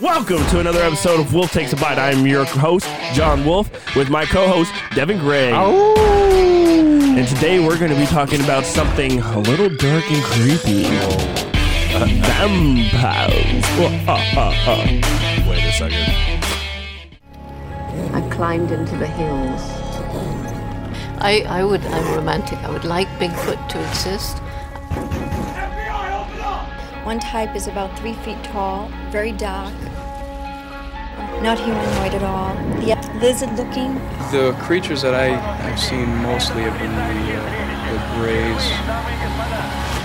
Welcome to another episode of Wolf Takes a Bite. I am your host, John Wolf, with my co host, Devin Gray. And today we're going to be talking about something a little dark and creepy uh, vampires. Wait a second. I climbed into the hills. I, I would, I'm romantic. I would like Bigfoot to exist. One type is about three feet tall, very dark, not humanoid at all. Yet lizard looking. The creatures that I have seen mostly have been the, uh, the greys.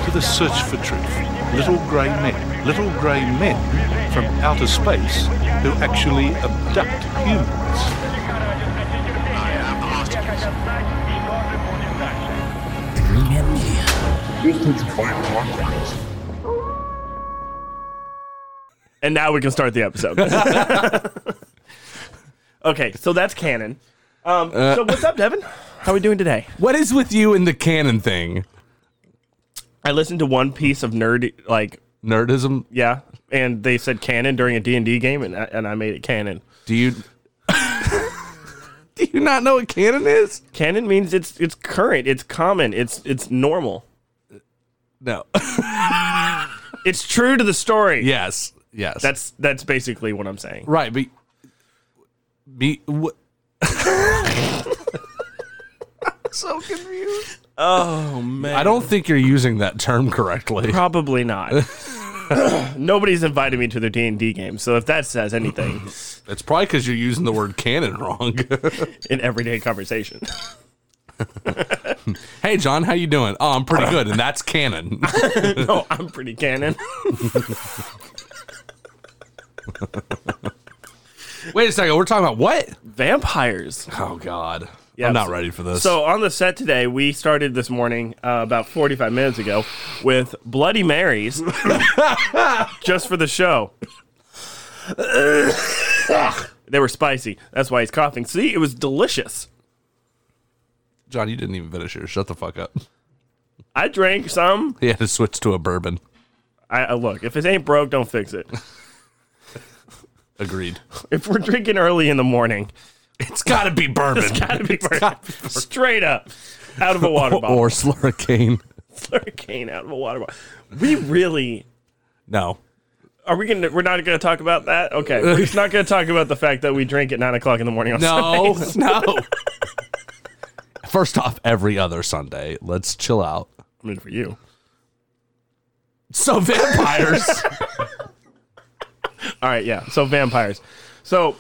To the search for truth. Little grey men. Little grey men from outer space who actually abduct humans. And now we can start the episode. okay, so that's canon. Um, so what's up, Devin? How are we doing today? What is with you and the canon thing? I listened to one piece of nerd, like, Nerdism? yeah, and they said canon during a D&D game, and I, and I made it canon. Do you Do you not know what canon is? Canon means it's it's current, it's common, it's it's normal. No. It's true to the story. yes. Yes. That's that's basically what I'm saying. right, but me what so confused. Oh man. I don't think you're using that term correctly. Probably not. Nobody's invited me to their D and D game, so if that says anything It's probably because you're using the word canon wrong. in everyday conversation, hey John, how you doing? Oh, I'm pretty good, and that's canon. no, I'm pretty canon. Wait a second, we're talking about what? Vampires. Oh God. Yeah, I'm not ready for this. So on the set today, we started this morning uh, about 45 minutes ago with Bloody Marys, just for the show. they were spicy. That's why he's coughing. See, it was delicious. John, you didn't even finish yours. Shut the fuck up. I drank some. He had to switch to a bourbon. I, I look. If it ain't broke, don't fix it. Agreed. If we're drinking early in the morning, It's got to be bourbon. It's gotta be burned. straight up out of a water bottle. or slurricane. Hurricane out of a water bottle. We really No. are we gonna? We're not gonna talk about that. Okay, we're just not gonna talk about the fact that we drink at nine o'clock in the morning on No. Sundays. No. First off, every other Sunday. Let's chill out. I mean, for you. So vampires. All right, yeah. So vampires. So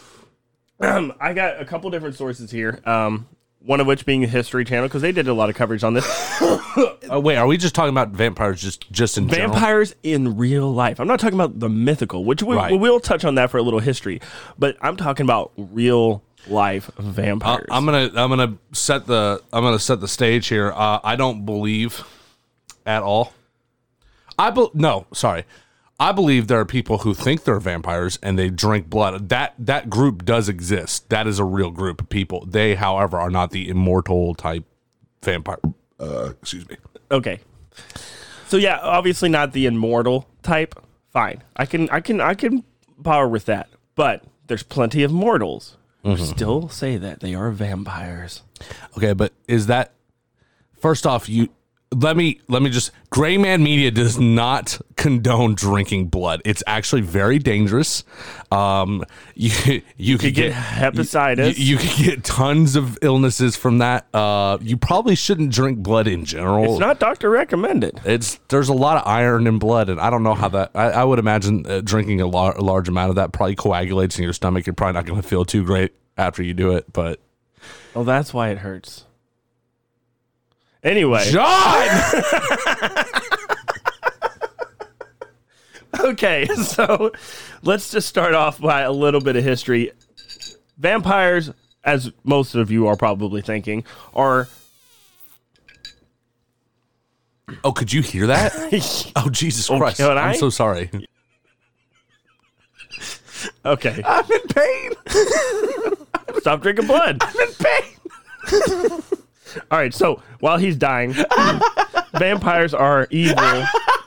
um, I got a couple different sources here. Um, one of which being the History Channel because they did a lot of coverage on this. oh wait, are we just talking about vampires just just in general? Vampires in real life. I'm not talking about the mythical, which we, Right. we'll touch on that for a little history. But I'm talking about real life Uh, vampires. I'm gonna I'm gonna set the I'm gonna set the stage here. Uh, I don't believe at all. I be- no, sorry. I believe there are people who think they're vampires and they drink blood. That that group does exist. That is a real group of people. They, however, are not the immortal type vampire. Uh, excuse me. Okay. So yeah, obviously not the immortal type. Fine. I can I can I can power with that. But there's plenty of mortals who still say that they are vampires. Okay, but is that first off? You let me let me just. Gray Man Media does not condone drinking blood. It's actually very dangerous. Um, you you, could get hepatitis. You, you could get tons of illnesses from that. Uh, you probably shouldn't drink blood in general. It's not doctor recommended. It's there's a lot of iron in blood, and I don't know how that. I, I would imagine uh, drinking a, lar- a large amount of that probably coagulates in your stomach. You're probably not going to feel too great after you do it, but Oh, that's why it hurts. Anyway, John. okay, so let's just start off by a little bit of history. Vampires, as most of you are probably thinking, are Oh, could you hear that? Oh, Jesus oh, Christ. could I? I'm so sorry. okay. I'm in pain. Stop drinking blood. I'm in pain. All right, so while he's dying, vampires are evil.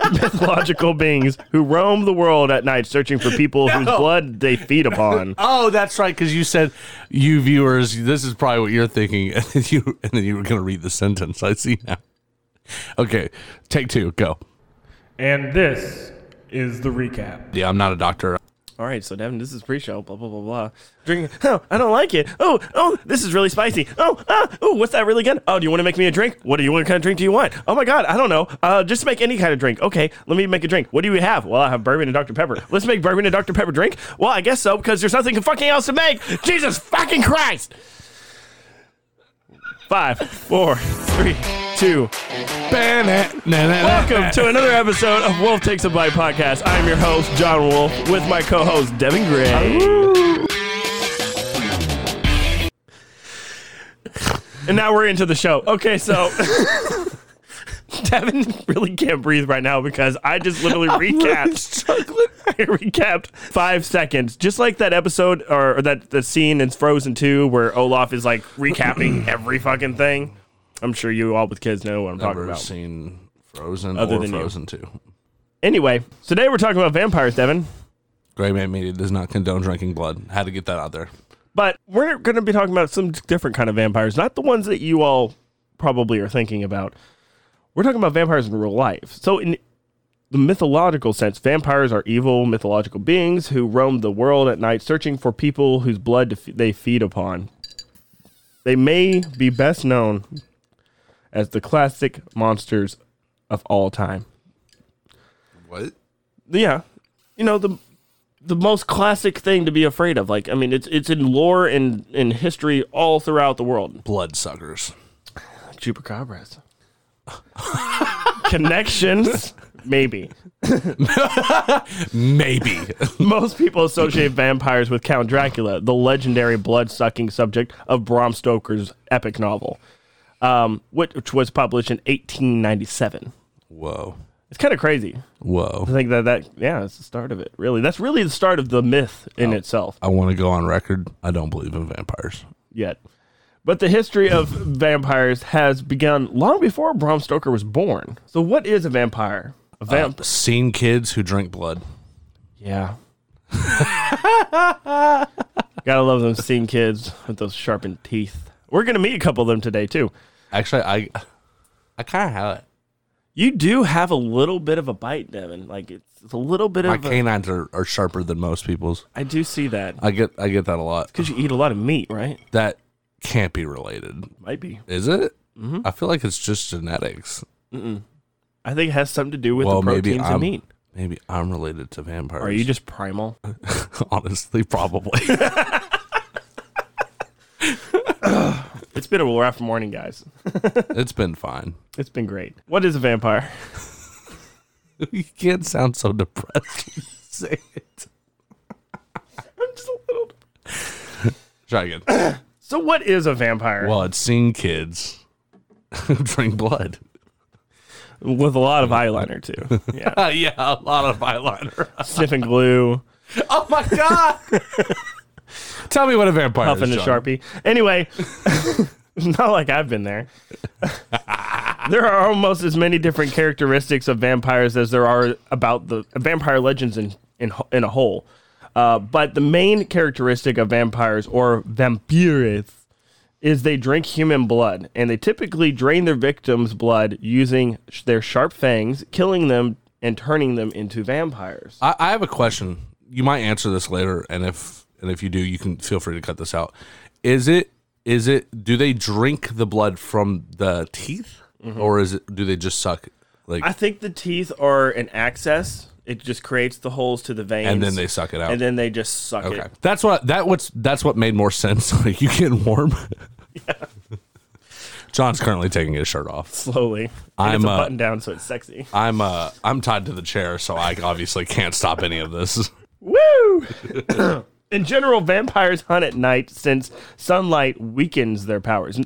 mythological beings who roam the world at night searching for people whose blood they feed upon. Oh, that's right. Because you said, "You viewers, this is probably what you're thinking," and then you and then you were going to read the sentence. I see now. Okay, take two, go. And this is the recap. Yeah, I'm not a doctor. All right, so Devin, this is pre-show. Blah blah blah blah. Drink. Oh, I don't like it. Oh, oh, this is really spicy. Oh, ah, oh, what's that really good? Oh, do you want to make me a drink? What do you? What kind of drink do you want? Oh my God, I don't know. Uh, just make any kind of drink. Okay, let me make a drink. What do you have? Well, I have bourbon and Dr Pepper. Let's make bourbon and Dr Pepper drink. Well, I guess so because there's nothing fucking else to make. Jesus fucking Christ. Five, four, three, two. Welcome Welcome to another episode of Wolf Takes a Bite podcast. I'm your host, John Wolf, with my co host, Devin Gray. And now we're into the show. Okay, so Devin really can't breathe right now because I just literally recapped. I recapped five seconds, just like that episode or, or that the scene in Frozen Two where Olaf is like recapping every fucking thing. I'm sure you all with kids know what I'm talking Never about. seen Frozen Other or than you. Frozen Two. Anyway, today we're talking about vampires, Devin. Gray Man Media does not condone drinking blood. Had to get that out there. But we're going to be talking about some different kind of vampires, not the ones that you all probably are thinking about. We're talking about vampires in real life. So, in the mythological sense, vampires are evil mythological beings who roam the world at night searching for people whose blood to f- they feed upon. They may be best known as the classic monsters of all time. What? Yeah, you know the the most classic thing to be afraid of. Like, I mean, it's it's in lore and in history all throughout the world. Bloodsuckers. Chupacabras. Connections, maybe. Maybe. Most people associate vampires with Count Dracula, the legendary blood-sucking subject of Bram Stoker's epic novel, um, which, which was published in 1897. Whoa. It's kind of crazy. Whoa. I think that that yeah, it's the start of it. Really, that's really the start of the myth in itself. I want to go on record. I don't believe in vampires. yet. But the history of vampires has begun long before Bram Stoker was born. So, what is a vampire? A uh, vamp? Scene kids who drink blood. yeah. Gotta love those seeing kids with those sharpened teeth. We're gonna meet a couple of them today too. Actually, I I kind of have it. You do have a little bit of a bite, Devin. Like it's, it's a little bit My of. A, canines are, are sharper than most people's. I do see that I get I get that a lot. because you eat a lot of meat, right? That can't be related, Might be. is it? Mm-hmm. I feel like it's just genetics. I think it has something to do with well, the proteins in I'm meat. maybe I'm related to vampires. Are you just primal? honestly probably? It's been a rough morning, guys. it's been fine. It's been great. What is a vampire? You can't sound so depressed. when you Say it. I'm just a little. Try again. So, what is a vampire? Well, it's seeing kids who drink blood. With a lot of eyeliner too. Yeah, yeah, a lot of eyeliner. sniffing glue, oh my god! Tell me what a vampire puffing is. a John. sharpie. Anyway, not like I've been there. there are almost as many different characteristics of vampires as there are about the vampire legends in in in a whole. Uh, but the main characteristic of vampires or vampires is they drink human blood, and they typically drain their victims' blood using sh- their sharp fangs, killing them and turning them into vampires. I, I have a question. You might answer this later, and if and if you do, you can feel free to cut this out. Is it is it do they drink the blood from the teeth, or is it do they just suck like I think the teeth are an access. It just creates the holes to the veins, and then they suck it out? and then they just suck okay, it. that's what that what's that's what made more sense. Like you getting warm. Yeah. John's currently taking his shirt off. slowly. And I'm, it's a uh, button down, so it's sexy. I'm uh I'm tied to the chair, so I obviously can't stop any of this. Woo! In general, vampires hunt at night since sunlight weakens their powers.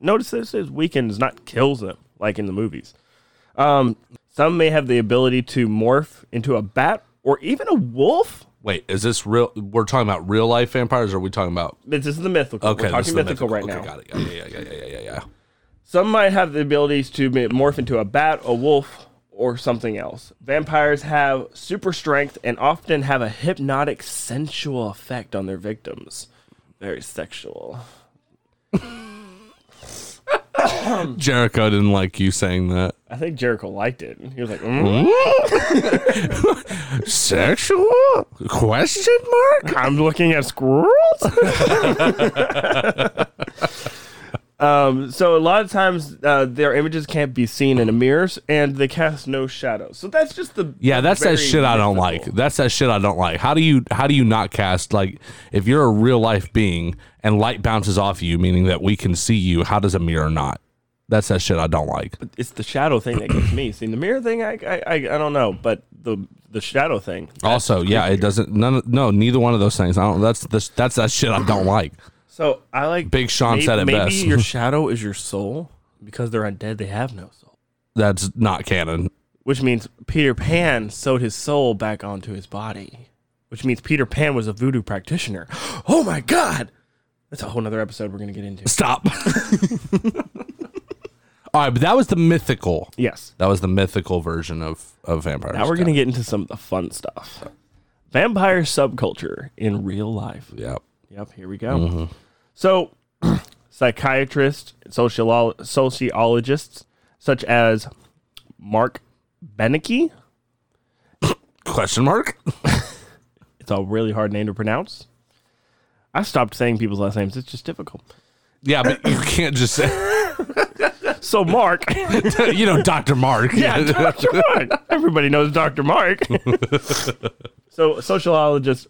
Notice this is weakens, not kills them, like in the movies. Um, some may have the ability to morph into a bat or even a wolf. Wait, is this real? We're talking about real life vampires, or are we talking about? This is the mythical. Okay, We're talking the mythical, right okay, now. Got it. Yeah, yeah, yeah, yeah, yeah, yeah. Some might have the abilities to morph into a bat, a wolf, or something else. Vampires have super strength and often have a hypnotic, sensual effect on their victims. Very sexual. Jericho didn't like you saying that. I think Jericho liked it. He was like, mm, Sexual question mark? I'm looking at squirrels. um, so a lot of times uh, their images can't be seen in a mirrors, and they cast no shadows. So that's just the Yeah, that's that shit I don't like. That's that shit I don't like. How do you how do you not cast like if you're a real life being and light bounces off you, meaning that we can see you, how does a mirror not? That's that shit I don't like. It's the shadow thing that gets me. See, the mirror thing, I, I, I, I don't know, but the the shadow thing. Also, yeah, it doesn't. None. of- No, neither one of those things. I don't. That's this. That's that shit I don't like. So I like Big Sean maybe, said it maybe best. your shadow is your soul because they're undead. They have no soul, That's not canon. which means Peter Pan sewed his soul back onto his body, which means Peter Pan was a voodoo practitioner. Oh my god, that's a whole nother episode we're gonna get into. Stop. All right, but that was the mythical. Yes. That was the mythical version of of vampires. Now we're gonna get into some of the fun stuff. Vampire subculture in real life. Yep. Yep, here we go. Mm-hmm. So, psychiatrists, sociolo- sociologists such as Mark Benecke, Question mark. it's a really hard name to pronounce. I stopped saying people's last names; it's just difficult. Yeah, but you can't just say. So, Mark, you know, Doctor Mark. yeah, Dr. Mark. Everybody knows Dr. Mark. so, sociologist,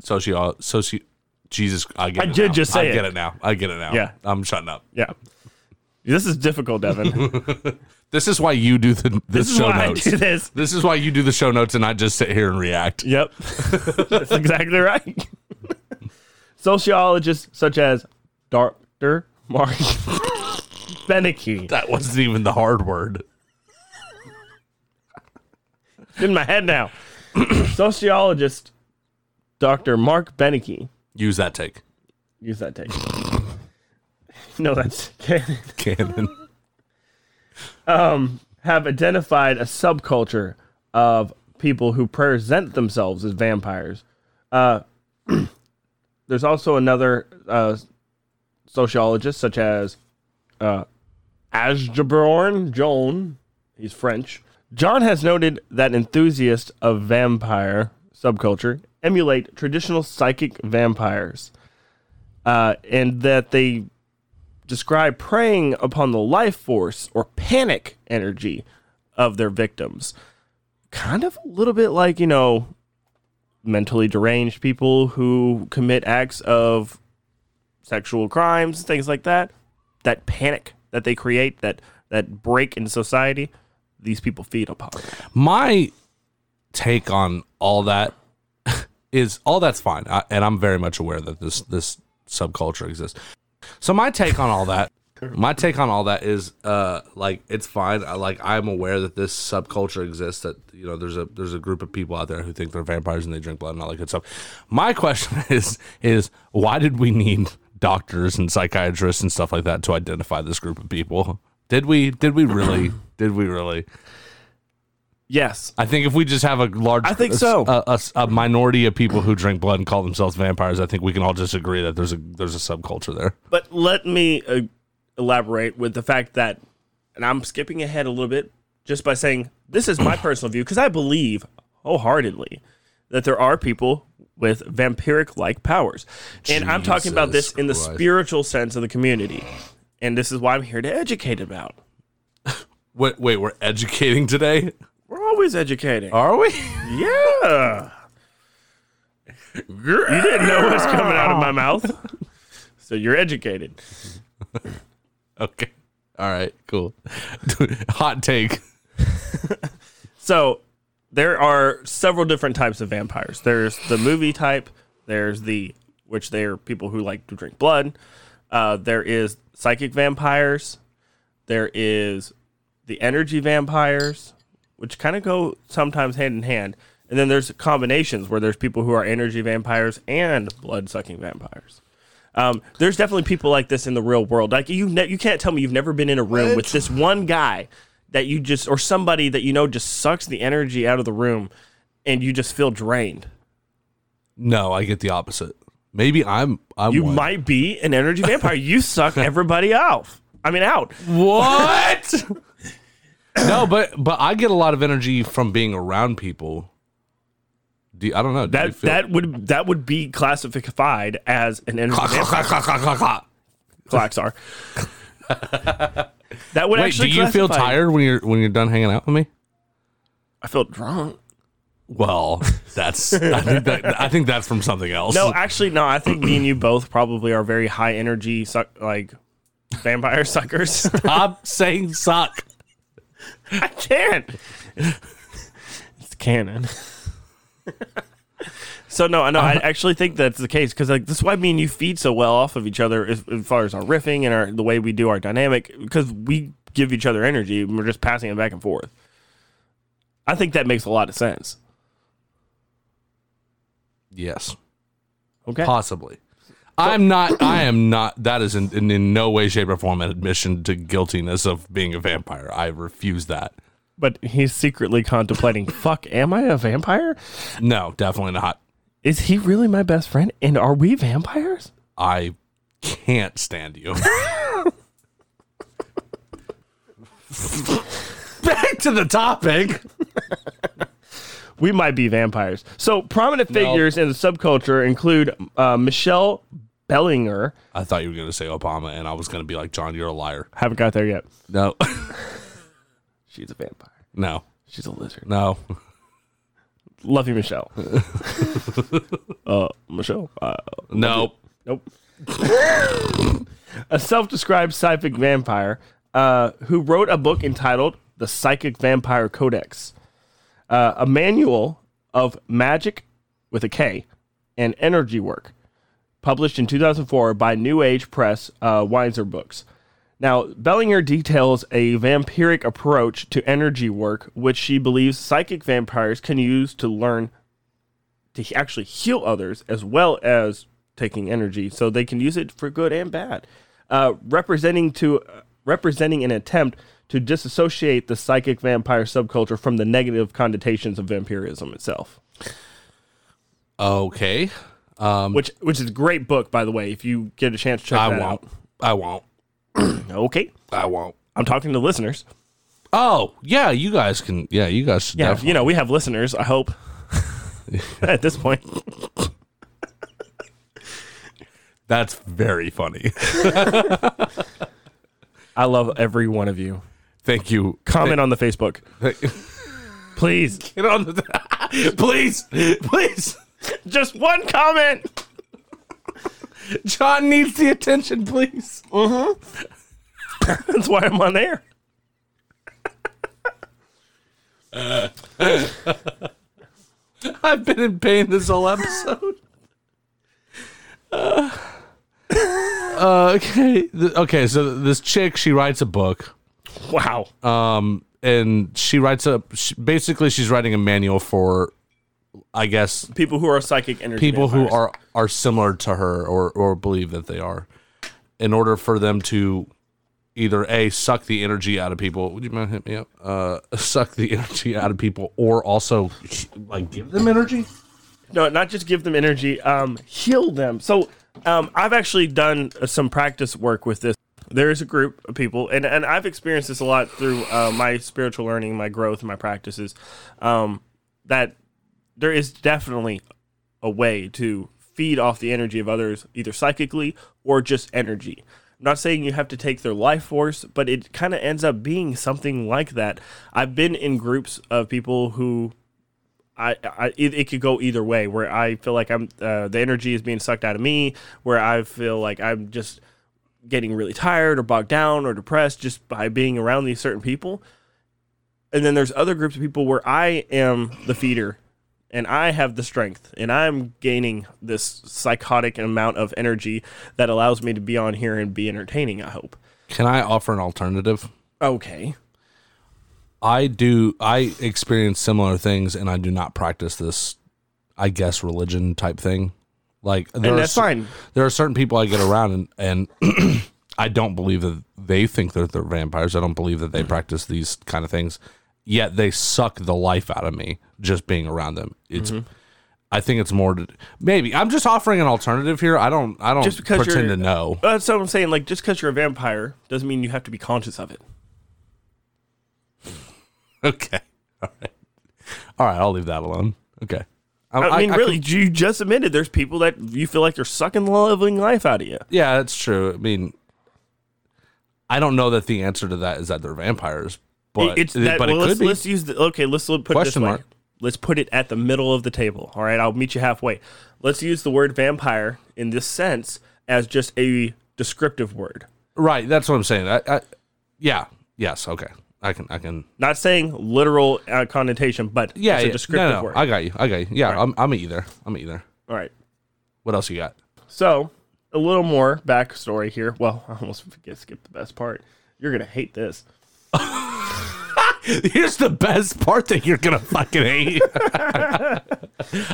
Socio. Soci. Jesus, I get I it. did now. just say I get it now. I get it now. Yeah. I'm shutting up. yeah. This is difficult, Devin. This is why you do the, the This is show why notes. I do this. This is why you do the show notes and I just sit here and react. Yep. That's exactly right. Sociologists such as Dr. Mark Benecke. That wasn't even the hard word. It's in my head now. Sociologist Dr. Mark Benecke. Use that take. Use that take. no, that's Canon. Canon. Have identified a subculture of people who present themselves as vampires. Uh, there's also another uh, sociologist, such as uh, Asgeborn Joan. He's French. John has noted that enthusiasts of vampire subculture emulate traditional psychic vampires, uh, and that they describe preying upon the life force or panic energy of their victims. Kind of a little bit like, you know, mentally deranged people who commit acts of sexual crimes, things like that. That panic that they create, that that break in society, these people feed upon. My take on all that is all that's fine, I, and I'm very much aware that this this subculture exists. So my take on all that, my take on all that is uh like it's fine. I, like I'm aware that this subculture exists. That you know there's a there's a group of people out there who think they're vampires and they drink blood and all that good stuff. My question is is why did we need doctors and psychiatrists and stuff like that to identify this group of people? Did we did we really did we really? Yes. I think if we just have a large, I think so. a, a- a minority of people who drink blood and call themselves vampires, I think we can all just agree that there's a there's a subculture there. But let me uh, elaborate with the fact that, and I'm skipping ahead a little bit just by saying this is my personal view because I believe wholeheartedly that there are people with vampiric like powers. And I'm talking about this Jesus in the Christ. spiritual sense of the community. And this is why I'm here to educate about. Wait, wait, we're educating today, We're always educating. are we? Yeah. you didn't know what's coming out of my mouth. So you're educated. okay, all right, cool. Hot take. So there are several different types of vampires. There's the movie type. There's the which they are people who like to drink blood. Uh, there is psychic vampires. There is the energy vampires, which kind of go sometimes hand in hand. And then there's combinations where there's people who are energy vampires and blood sucking vampires. Um, there's definitely people like this in the real world. Like you, ne- you can't tell me you've never been in a room with this one guy that you just or somebody that you know just sucks the energy out of the room and you just feel drained. No, I get the opposite. Maybe I'm. I'm You one. might be an energy vampire. you suck everybody out. I mean out. What? no, but but I get a lot of energy from being around people. Do you- I don't know. do That that would that would be classified as an energy vampire. Klaxar. that would actually Wait, do actually you feel classify- tired when you're when you're done hanging out with me? I feel drunk. Well, that's I think that I think that's from something else. No, actually, no. I think me and you both probably are very high energy, suck like vampire suckers. stop saying suck. I can't. It's canon. So no, no. I uh-huh. actually think that's the case because like this why me and you feed so well off of each other as, as far as our riffing and our the way we do our dynamic because we give each other energy and we're just passing it back and forth. I think that makes a lot of sense. Yes, Okay. possibly. I'm not. I am not. That is in, in, in no way, shape, or form an admission to guiltiness of being a vampire. I refuse that. But he's secretly contemplating, fuck, am I a vampire? No, definitely not. Is he really my best friend? And are we vampires? I can't stand you. Back to the topic. We might be vampires. So prominent No. figures in the subculture include uh, Michelle Belanger. I thought you were going to say Obama, and I was going to be like, John, you're a liar. Haven't got there yet. No, She's a vampire. no, She's a lizard. no. Love you, Michelle. uh, Michelle. Uh, No. Nope. a self-described psychic vampire uh, who wrote a book entitled "The Psychic Vampire Codex," uh, a manual of magic with a K and energy work, published in 2004 by New Age Press, uh, Weiser Books. Now, Belanger details a vampiric approach to energy work, which she believes psychic vampires can use to learn to actually heal others as well as taking energy, so they can use it for good and bad. Uh, representing to uh, representing an attempt to disassociate the psychic vampire subculture from the negative connotations of vampirism itself. Okay. which which is a great book, by the way. If you get a chance to check I that won't. I won't. Out. Okay, I won't. I'm talking to listeners. Oh, yeah, you guys can. Yeah, you guys should Yeah, definitely. you know we have listeners. I hope at this point. That's very funny. I love every one of you. Thank you. Comment on the Facebook, please. Get on the. please, please. Just one comment. John needs the attention, please. That's why I'm on air. I've been in pain this whole episode. Uh, uh, okay. Okay. So this chick, she writes a book. Wow. um, and she writes a she, basically she's writing a manual for i guess People who are psychic energy. people who vampires. are are similar to her or or believe that they are in order for them to either a suck the energy out of people would you mind hit me up uh suck the energy out of people or also like give them energy no, not just give them energy, um, heal them. So um, I've actually done uh, some practice work with this. There is a group of people, and, and I've experienced this a lot through uh, my spiritual learning, my growth, my practices. Um, that there is definitely a way to feed off the energy of others, either psychically or just energy. I'm not saying you have to take their life force, but it kind of ends up being something like that. I've been in groups of people who I, I it, it could go either way where I feel like I'm uh, the energy is being sucked out of me where I feel like I'm just getting really tired or bogged down or depressed just by being around these certain people and then there's other groups of people where I am the feeder and I have the strength and I'm gaining this psychotic amount of energy that allows me to be on here and be entertaining I hope can i offer an alternative okay I do. I experience similar things, and I do not practice this. I guess religion type thing. Like, there and that's cer- fine There are certain people I get around, and and I don't believe that they think that they're vampires. I don't believe that they mm-hmm. practice these kind of things. Yet they suck the life out of me just being around them. It's. Mm-hmm. I think it's more. To, maybe I'm just offering an alternative here. I don't. I don't Just because pretend to know. That's what I'm saying. Like, just because you're a vampire doesn't mean you have to be conscious of it. Okay. All right. All right. I'll leave that alone. Okay. I, mean, really, you just admitted there's people that you feel like they're sucking the living life out of you. Yeah, that's true. I mean, I don't know that the answer to that is that they're vampires, but it's that, but well, it could let's, be. let's use the okay. Let's put it this Question way. Let's put it at the middle of the table. All right, I'll meet you halfway. Let's use the word vampire in this sense as just a descriptive word, Right. That's what I'm saying. I, I, yeah. Yes. Okay. I can. I can. not saying literal uh, connotation, but Yeah. it's a yeah. descriptive no, no, word. I got you. I got you. Yeah. All right. I'm. I'm either. I'm either. All right. What else you got? So a little more backstory here. Well, I almost forget skip the best part. You're gonna hate this. Here's the best part that you're gonna fucking hate.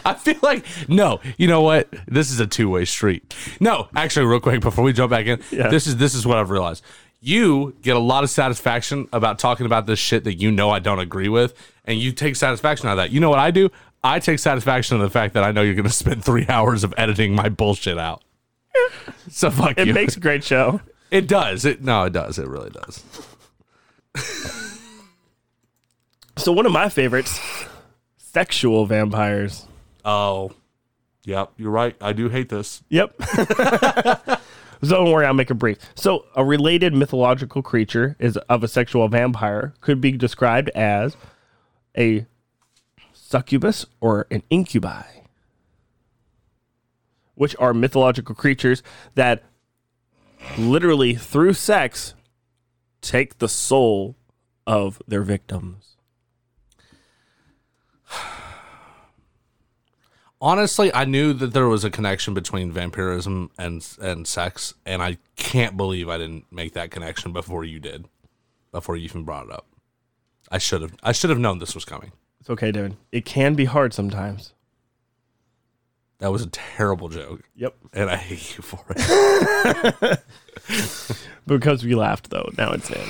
I feel like no. You know what? This is a two way street. No, actually, real quick before we jump back in, Yeah. this is this is what I've realized. You get a lot of satisfaction about talking about this shit that you know I don't agree with, and you take satisfaction out of that. You know what I do? I take satisfaction in the fact that I know you're gonna spend three hours of editing my bullshit out. So fuck It you. makes a great show. it does. It no, it does. It really does. So one of my favorites, sexual vampires. Oh, yep. You're right. I do hate this. Yep. so don't worry, I'll make it brief. So a related mythological creature is of a sexual vampire could be described as a succubus or an incubi, which are mythological creatures that literally through sex take the soul of their victims. Honestly, I knew that there was a connection between vampirism and and sex, and I can't believe I didn't make that connection before you did, before you even brought it up. I should have. I should have known this was coming. It's okay, David. It can be hard sometimes. That was a terrible joke, Yep. and I hate you for it. Because we laughed though. Now it's in.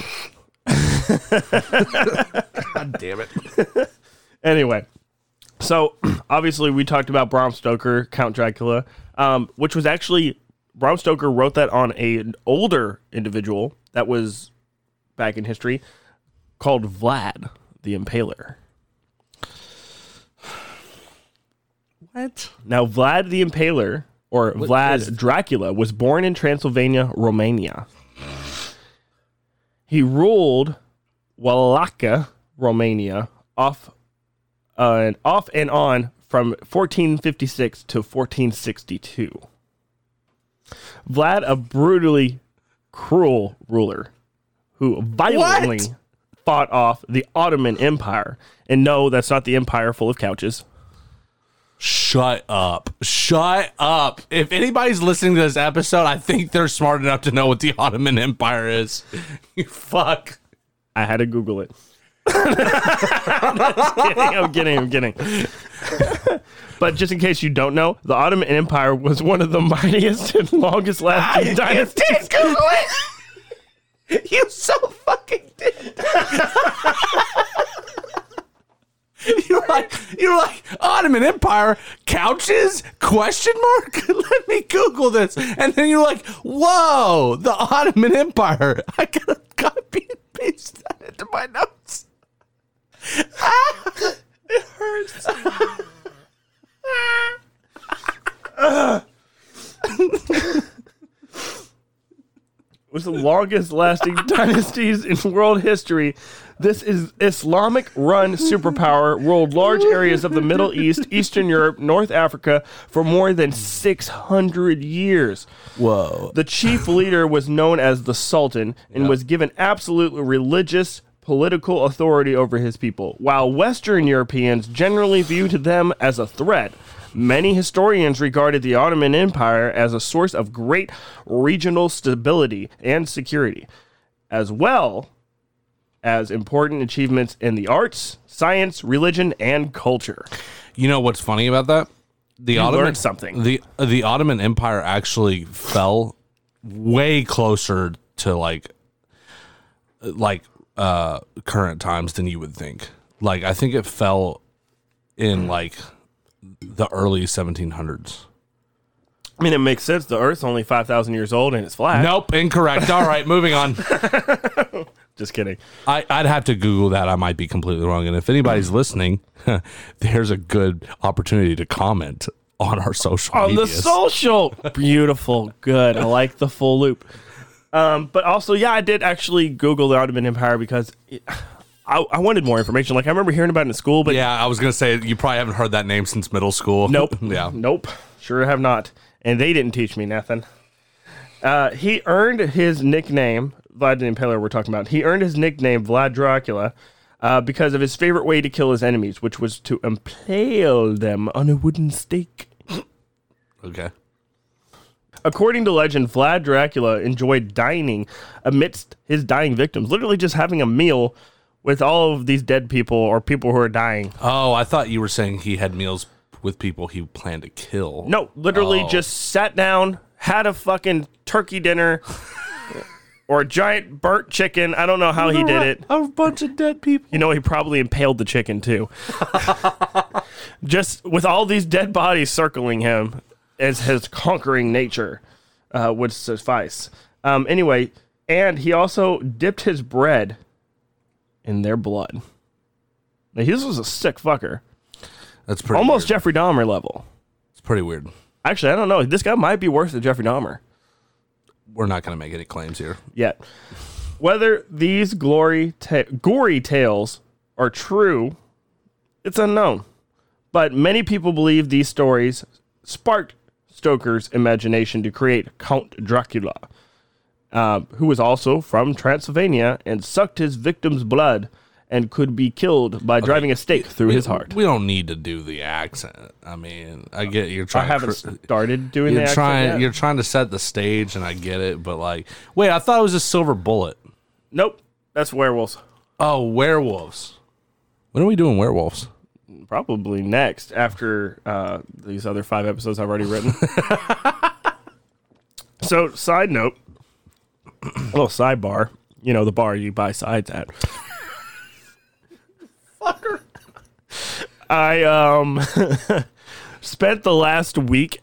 God damn it! Anyway, so obviously we talked about Bram Stoker, Count Dracula, um, which was actually Bram Stoker wrote that on a, an older individual that was back in history called Vlad the Impaler. What? Now, Vlad the Impaler, or Vlad is- Dracula, was born in Transylvania, Romania. He ruled Wallachia, Romania, off, uh, and off and on from 1456 to 1462. Vlad, a brutally cruel ruler, who violently What? fought off the Ottoman Empire. And no, that's not the empire full of couches. Shut up! Shut up! If anybody's listening to this episode, I think they're smart enough to know what the Ottoman Empire is. You fuck. I had to Google it. I'm kidding. I'm kidding. I'm kidding. but just in case you don't know, the Ottoman Empire was one of the mightiest and longest lasting dynasties. Google it. You so fucking did. You're like you're like Ottoman Empire couches question mark. Let me Google this, and then you're like, whoa, the Ottoman Empire. I gotta copy and paste that into my notes. It hurts. was the longest lasting dynasties in world history. This is Islamic run superpower ruled large areas of the Middle East, Eastern Europe, North Africa for more than 600 years. Whoa. The chief leader was known as the Sultan and was given absolute religious political authority over his people, while Western Europeans generally viewed them as a threat. Many historians regarded the Ottoman Empire as a source of great regional stability and security, as well as important achievements in the arts, science, religion, and culture. You know what's funny about that? The You Ottoman something. The the Ottoman Empire actually fell way closer to like like uh current times than you would think. Like I think it fell in like the early 1700s. I mean, it makes sense. The Earth's only five thousand years old and it's flat. Nope, incorrect. All right, moving on. just kidding. I, I'd have to Google that. I might be completely wrong. And if anybody's listening, there's a good opportunity to comment on our social On the medias. social, beautiful, good. I like the full loop. Um, but also, yeah, I did actually Google the Ottoman Empire because it, I, I wanted more information. Like I remember hearing about it in school, but yeah, I was gonna say you probably haven't heard that name since middle school. Nope. yeah. Nope. Sure have not. And they didn't teach me nothing. Uh, he earned his nickname, Vlad the Impaler, we're talking about. He earned his nickname, Vlad Dracula, uh, because of his favorite way to kill his enemies, which was to impale them on a wooden stake. Okay. According to legend, Vlad Dracula enjoyed dining amidst his dying victims, literally just having a meal with all of these dead people or people who are dying. Oh, I thought you were saying he had meals with people he planned to kill. No, literally Oh. just sat down, had a fucking turkey dinner or a giant burnt chicken. I don't know how he did it. A bunch of dead people. You know, he probably impaled the chicken too. just with all these dead bodies circling him as his conquering nature uh, would suffice. Um, anyway, and he also dipped his bread in their blood. Now, this was a sick fucker. That's pretty Almost Weird. Jeffrey Dahmer level. It's pretty weird. Actually, I don't know. This guy might be worse than Jeffrey Dahmer. We're not gonna make any claims here. yet. Whether these glory ta- gory tales are true, it's unknown. But many people believe these stories sparked Stoker's imagination to create Count Dracula, uh, who was also from Transylvania and sucked his victim's blood and could be killed by driving a stake through his heart. We don't need to do the accent. I mean, I get you're trying. I haven't cr- started doing you're the accent trying. You're trying to set the stage, and I get it. But like, wait, I thought it was a silver bullet. Nope, that's werewolves. Oh, werewolves. When are we doing werewolves? Probably next after uh, these other five episodes I've already written. so, side note, a little sidebar. You know, the bar you buy sides at. Fucker. I um spent the last week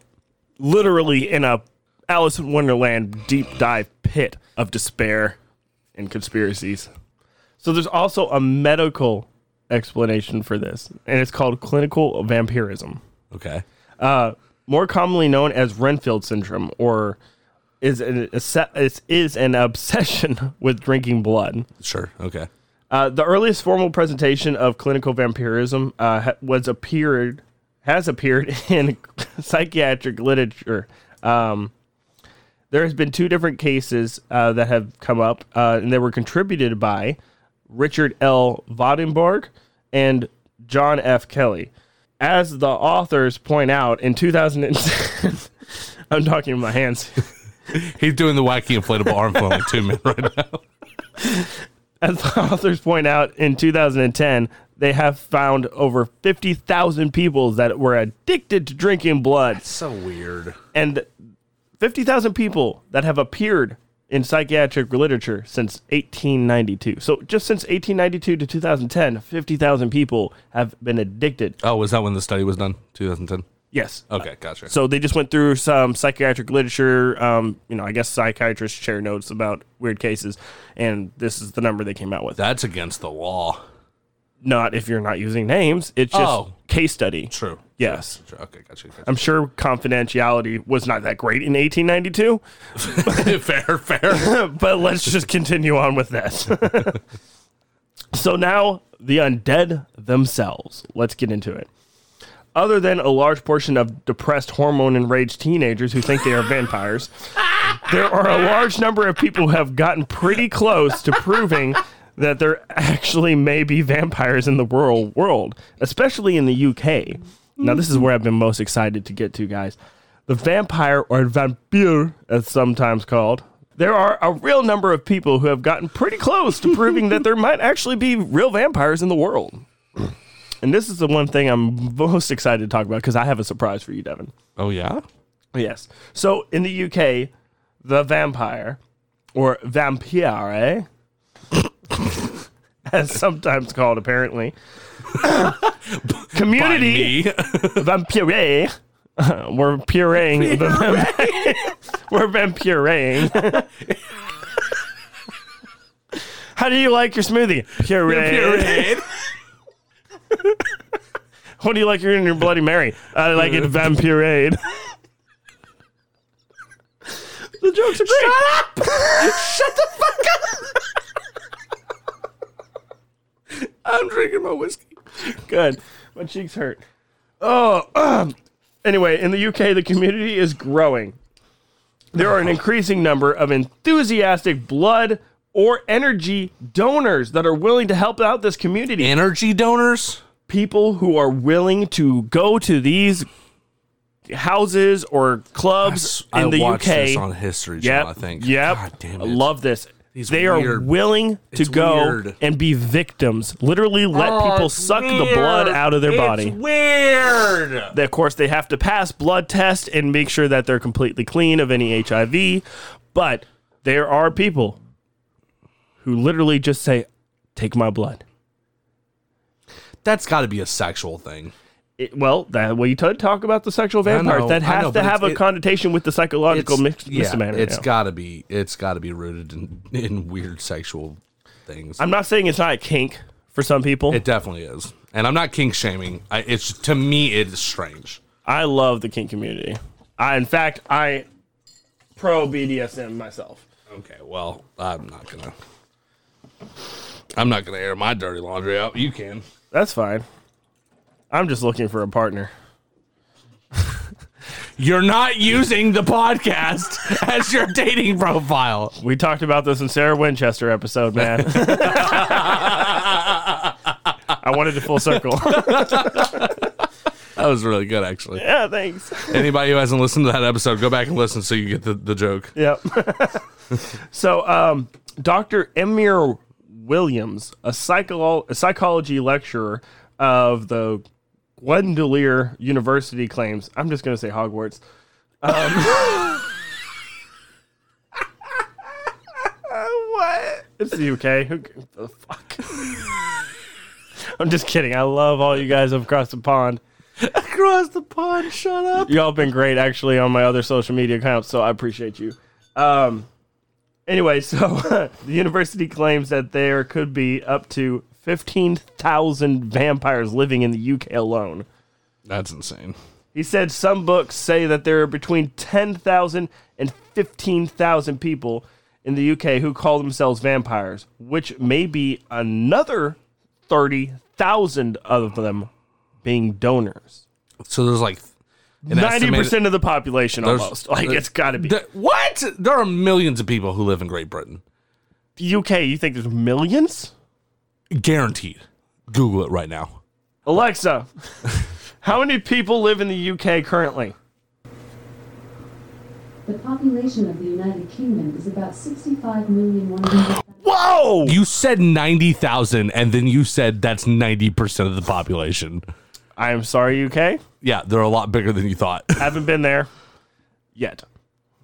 literally in a Alice in Wonderland deep dive pit of despair and conspiracies. So there's also a medical explanation for this, and it's called clinical vampirism, Okay. Uh, more commonly known as Renfield syndrome, or is an, is is an obsession with drinking blood. Sure. Okay. Uh, the earliest formal presentation of clinical vampirism uh, was appeared has appeared in psychiatric literature. Um, there has been two different cases uh, that have come up, uh, and they were contributed by Richard L. Vanden Bergh and John F. Kelly. As the authors point out, in 2010, I'm talking with my hands. He's doing the wacky inflatable arm like two minutes right now. As the authors point out, in 2010, they have found over 50,000 people that were addicted to drinking blood. So weird. And 50,000 people that have appeared in psychiatric literature since 1892. So just since 1892 to 2010, 50,000 people have been addicted. Oh, was that when the study was done? 2010. Yes. Okay, gotcha. So they just went through some psychiatric literature. Um, you know, I guess psychiatrists share notes about weird cases, and this is the number they came out with. That's against the law. Not if you're not using names. It's just Oh. case study. True. Yes. Sure. Okay, gotcha. gotcha. I'm sure confidentiality was not that great in 1892, fair, fair. but let's just continue on with this. so now the undead themselves. Let's get into it. Other than a large portion of depressed, hormone enraged teenagers who think they are vampires, there are a large number of people who have gotten pretty close to proving that there actually may be vampires in the rural world, especially in the UK. Now, this is mm-hmm. where I've been most excited to get to, guys. The vampire, or vampire, as sometimes called, there are a real number of people who have gotten pretty close to proving that there might actually be real vampires in the world. And this is the one thing I'm most excited to talk about because I have a surprise for you, Devin. oh yeah. Yes. So in the UK, the vampire, or vampire, as sometimes called apparently, community vampire. We're pureeing the vampire. We're vampireing. How do you like your smoothie? Puree. What do you like in your Bloody Mary? I like it vampireed. the jokes are great. Shut up! Shut the fuck up! I'm drinking my whiskey. Good. My cheeks hurt. Oh, um, anyway, in the UK, the community is growing. There are an increasing number of enthusiastic blood or energy donors that are willing to help out this community. Energy donors? People who are willing to go to these houses or clubs I in the watched UK. this on History Channel, I think. Yep. God damn it. I love this. They are willing to It's go weird. and be victims. Literally let oh, people suck the blood out of their body. weird. They- Of course, they have to pass blood tests and make sure that they're completely clean of any HIV. But there are people who literally just say, "Take my blood." That's got to be a sexual thing. It, well, that t- talk about the sexual vampires. know, that has know, to have a it- connotation with the psychological mix, yeah, misdemeanor. it's got to be. It's got to be rooted in in weird sexual things. I'm not saying it's not a kink for some people. it definitely is, and I'm not kink shaming. I, it's to me, it's strange. I love the kink community. I, in fact, I pro BDSM myself. Okay, well, I'm not gonna. I'm not gonna air my dirty laundry out. You can. That's fine. I'm just looking for a partner. You're not using the podcast as your dating profile. We talked about this in Sarah Winchester episode, man. I wanted to full circle. That was really good, actually. yeah, thanks. Anybody who hasn't listened to that episode, go back and listen so you get the, the joke. Yep. so, um, Dr. Emyr Williams, a, psycho- a psychology lecturer of the Gwendolyn University, claims I'm just going to say Hogwarts. Um, what? It's the UK. Who the fuck? I'm just kidding. I love all you guys across the pond. Across the pond, shut up. Y'all been great actually on my other social media accounts, so I appreciate you. Um, anyway, so the university claims that there could be up to 15,000 vampires living in the UK alone. That's insane. He said some books say that there are between 10,000 and 15,000 people in the UK who call themselves vampires, which may be another 30,000 of them being donors. So there's like ninety percent of the population, almost. Like it's got to be. There- what? There are millions of people who live in Great Britain. UK, you think there's millions? Guaranteed. Google it right now. Alexa, how many people live in the UK currently? The population of the United Kingdom is about 65 million one hundred. Whoa! You said 90,000 and then you said that's 90% of the population. I am sorry, UK. Yeah, they're a lot bigger than you thought. Haven't been there yet.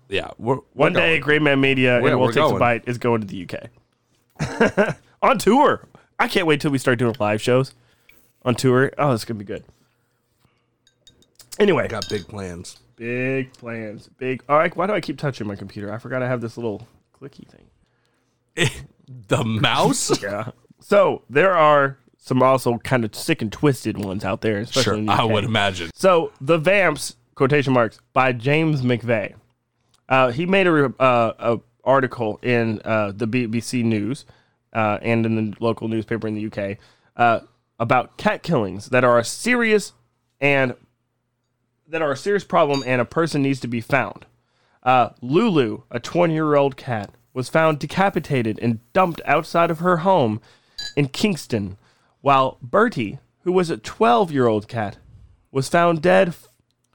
yeah. We're, One day, Gray Man Media Yeah, and Will we're Takes a. Bite is going to the UK. on tour. I can't wait till we start doing live shows on tour. Oh, it's going to be good. Anyway, got big plans. big plans. Big. All right, why do I keep touching my computer? I forgot I have this little clicky thing. The mouse? Yeah. So there are some also kind of sick and twisted ones out there, especially sure, I would imagine. So the Vamps quotation marks by James McVeigh. Uh, he made a, uh, a article in uh, the BBC News uh, and in the local newspaper in the UK uh, about cat killings that are a serious and that are a serious problem and a person needs to be found. Uh, Lulu, a 20 year old cat, was found decapitated and dumped outside of her home in Kingston, while Bertie, who was a 12 year old cat, was found dead f-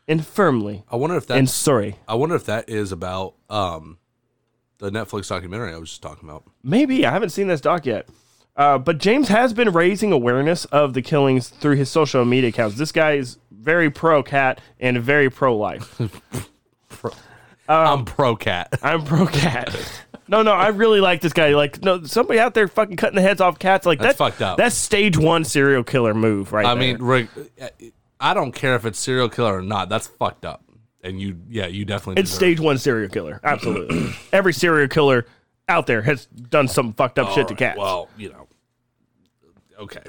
infirmly I wonder if in that's Surrey. I wonder if that is about um the Netflix documentary I was just talking about. Maybe I haven't seen this doc yet. Uh, but James has been raising awareness of the killings through his social media accounts. This guy is very pro cat and very pro life. I'm pro cat. I'm pro cat. No, no, I really like this guy. Like, no, somebody out there fucking cutting the heads off cats. Like That's that- fucked up. That's stage one serial killer move, right? I there. mean, Rick, I don't care if it's serial killer or not. That's fucked up. And you, yeah, you definitely. it's stage one serial killer. Absolutely. Every serial killer out there has done some fucked up All shit to right, cats. Well, you know. Okay.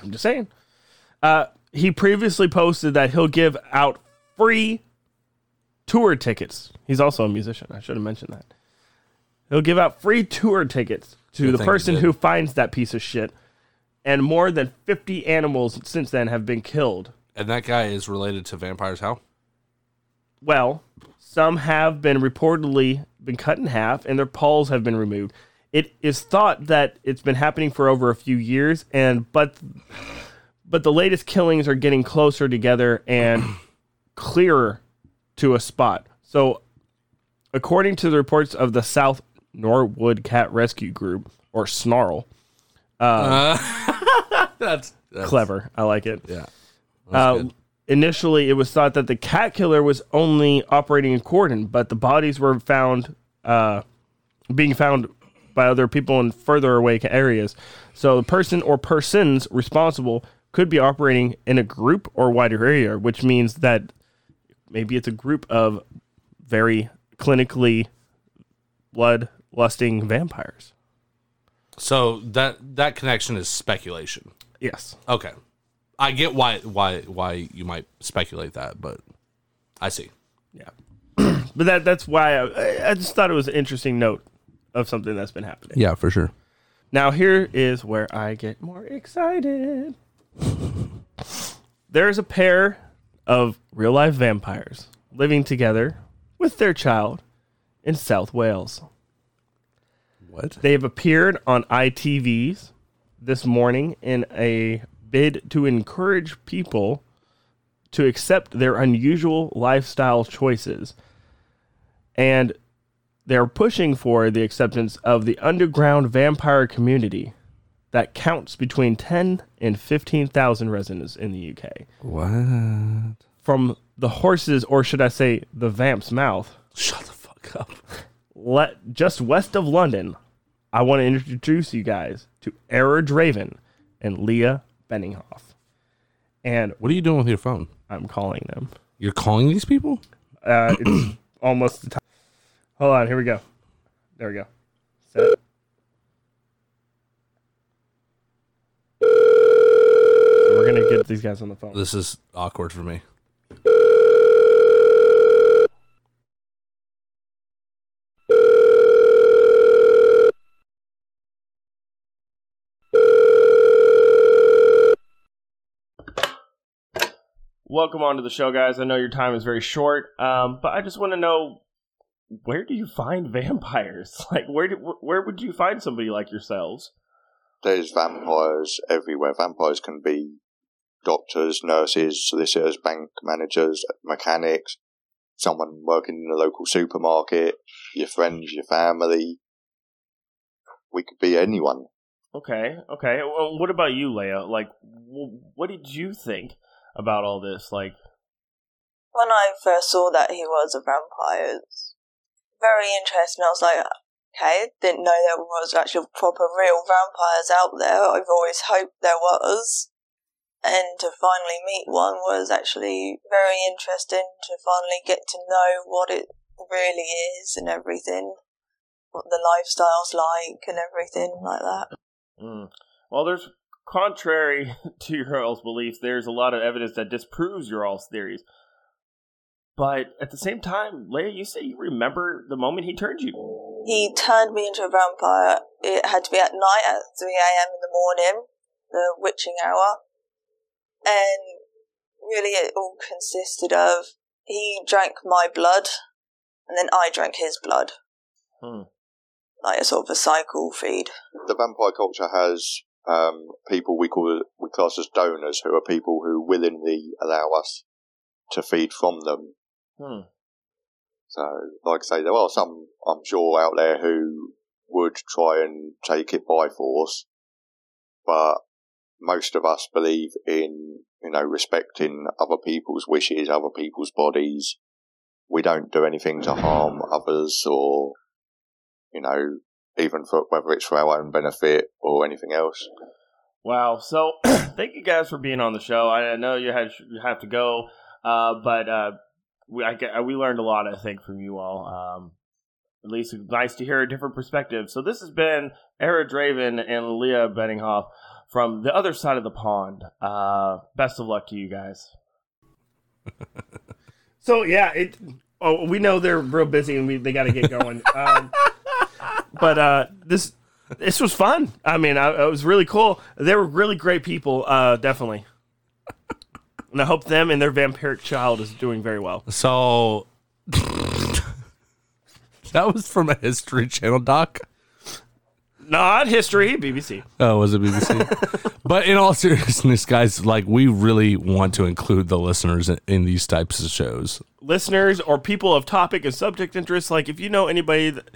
I'm just saying. Uh, he previously posted that he'll give out free tour tickets. He's also a musician. I should have mentioned that. He'll give out free tour tickets to Good the person who finds that piece of shit. And more than 50 animals since then have been killed. And that guy is related to vampires. How? Well, some have been reportedly been cut in half and their paws have been removed. It is thought that it's been happening for over a few years and but but the latest killings are getting closer together and clearer to a spot. So according to the reports of the South Norwood Cat Rescue Group or Snarl, That's, that's clever. I like it. Yeah. Uh. Initially, it was thought that the cat killer was only operating in Croydon, but the bodies were found, uh, being found by other people in further away areas. So the person or persons responsible could be operating in a group or wider area, which means that maybe it's a group of very clinically blood lusting vampires. So that that connection is speculation. Yes. Okay. I get why why why you might speculate that, but I see. Yeah. but that that's why I, I just thought it was an interesting note of something that's been happening. Yeah, for sure. Now here is where I get more excited. There's a pair of real life vampires living together with their child in South Wales. What? They have appeared on ITVs this morning in a bid to encourage people to accept their unusual lifestyle choices. And they're pushing for the acceptance of the underground vampire community that counts between 10 and 15,000 residents in the UK. What? From the horses, or should I say, the vamp's mouth, Shut the fuck up. let just west of London, I want to introduce you guys to Era Draven and Leah Benninghoff. And What are you doing with your phone? I'm calling them. You're calling these people? Uh, it's almost the time. Hold on, here we go. There we go. Set. So we're gonna get these guys on the phone. This is awkward for me. Welcome on to the show, guys. I know your time is very short, um, but I just want to know where do you find vampires? Like, where do, where would you find somebody like yourselves? There's vampires everywhere. Vampires can be doctors, nurses, solicitors, bank managers, mechanics, someone working in the local supermarket, your friends, your family. We could be anyone. Okay, okay. Well, what about you, Leia? Like, what did you think about all this? Like, when I first saw that he was a vampire, it's very interesting. I was like, okay, didn't know there was actual proper real vampires out there. I've always hoped there was. And to finally meet one was actually very interesting to finally get to know what it really is and everything. What the lifestyle's like and everything like that. mm. well, there's contrary to your all's beliefs. There's a lot of evidence that disproves your all's theories. But at the same time, Leia, you say you remember the moment he turned you. He turned me into a vampire. It had to be at night at 3 a.m. in the morning, the witching hour. And really, it all consisted of he drank my blood, and then I drank his blood. Hmm. Like a sort of a cycle feed. The vampire culture has um, people we call we class as donors, who are people who willingly allow us to feed from them. Hmm. So, like I say, there are some I'm sure out there who would try and take it by force, but most of us believe in you know respecting other people's wishes, other people's bodies, we don't do anything to harm others or, you know, even for whether it's for our own benefit or anything else. Wow. So thank you guys for being on the show. I know you had you have to go, uh, but uh, we I, we learned a lot. I think from you all. Um, at least it's nice to hear a different perspective. So this has been Era Draven and Leah Benninghoff from the other side of the pond. Uh, best of luck to you guys. so yeah, it. Oh, we know they're real busy and we they got to get going. um, but uh, this this was fun. I mean, I, it was really cool. They were really great people, uh, definitely. And I hope them and their vampiric child is doing very well. So that was from a History Channel doc. Not history, BBC. Oh, was it BBC? but in all seriousness, guys, like we really want to include the listeners in, in these types of shows. Listeners or people of topic and subject interest, like if you know anybody that,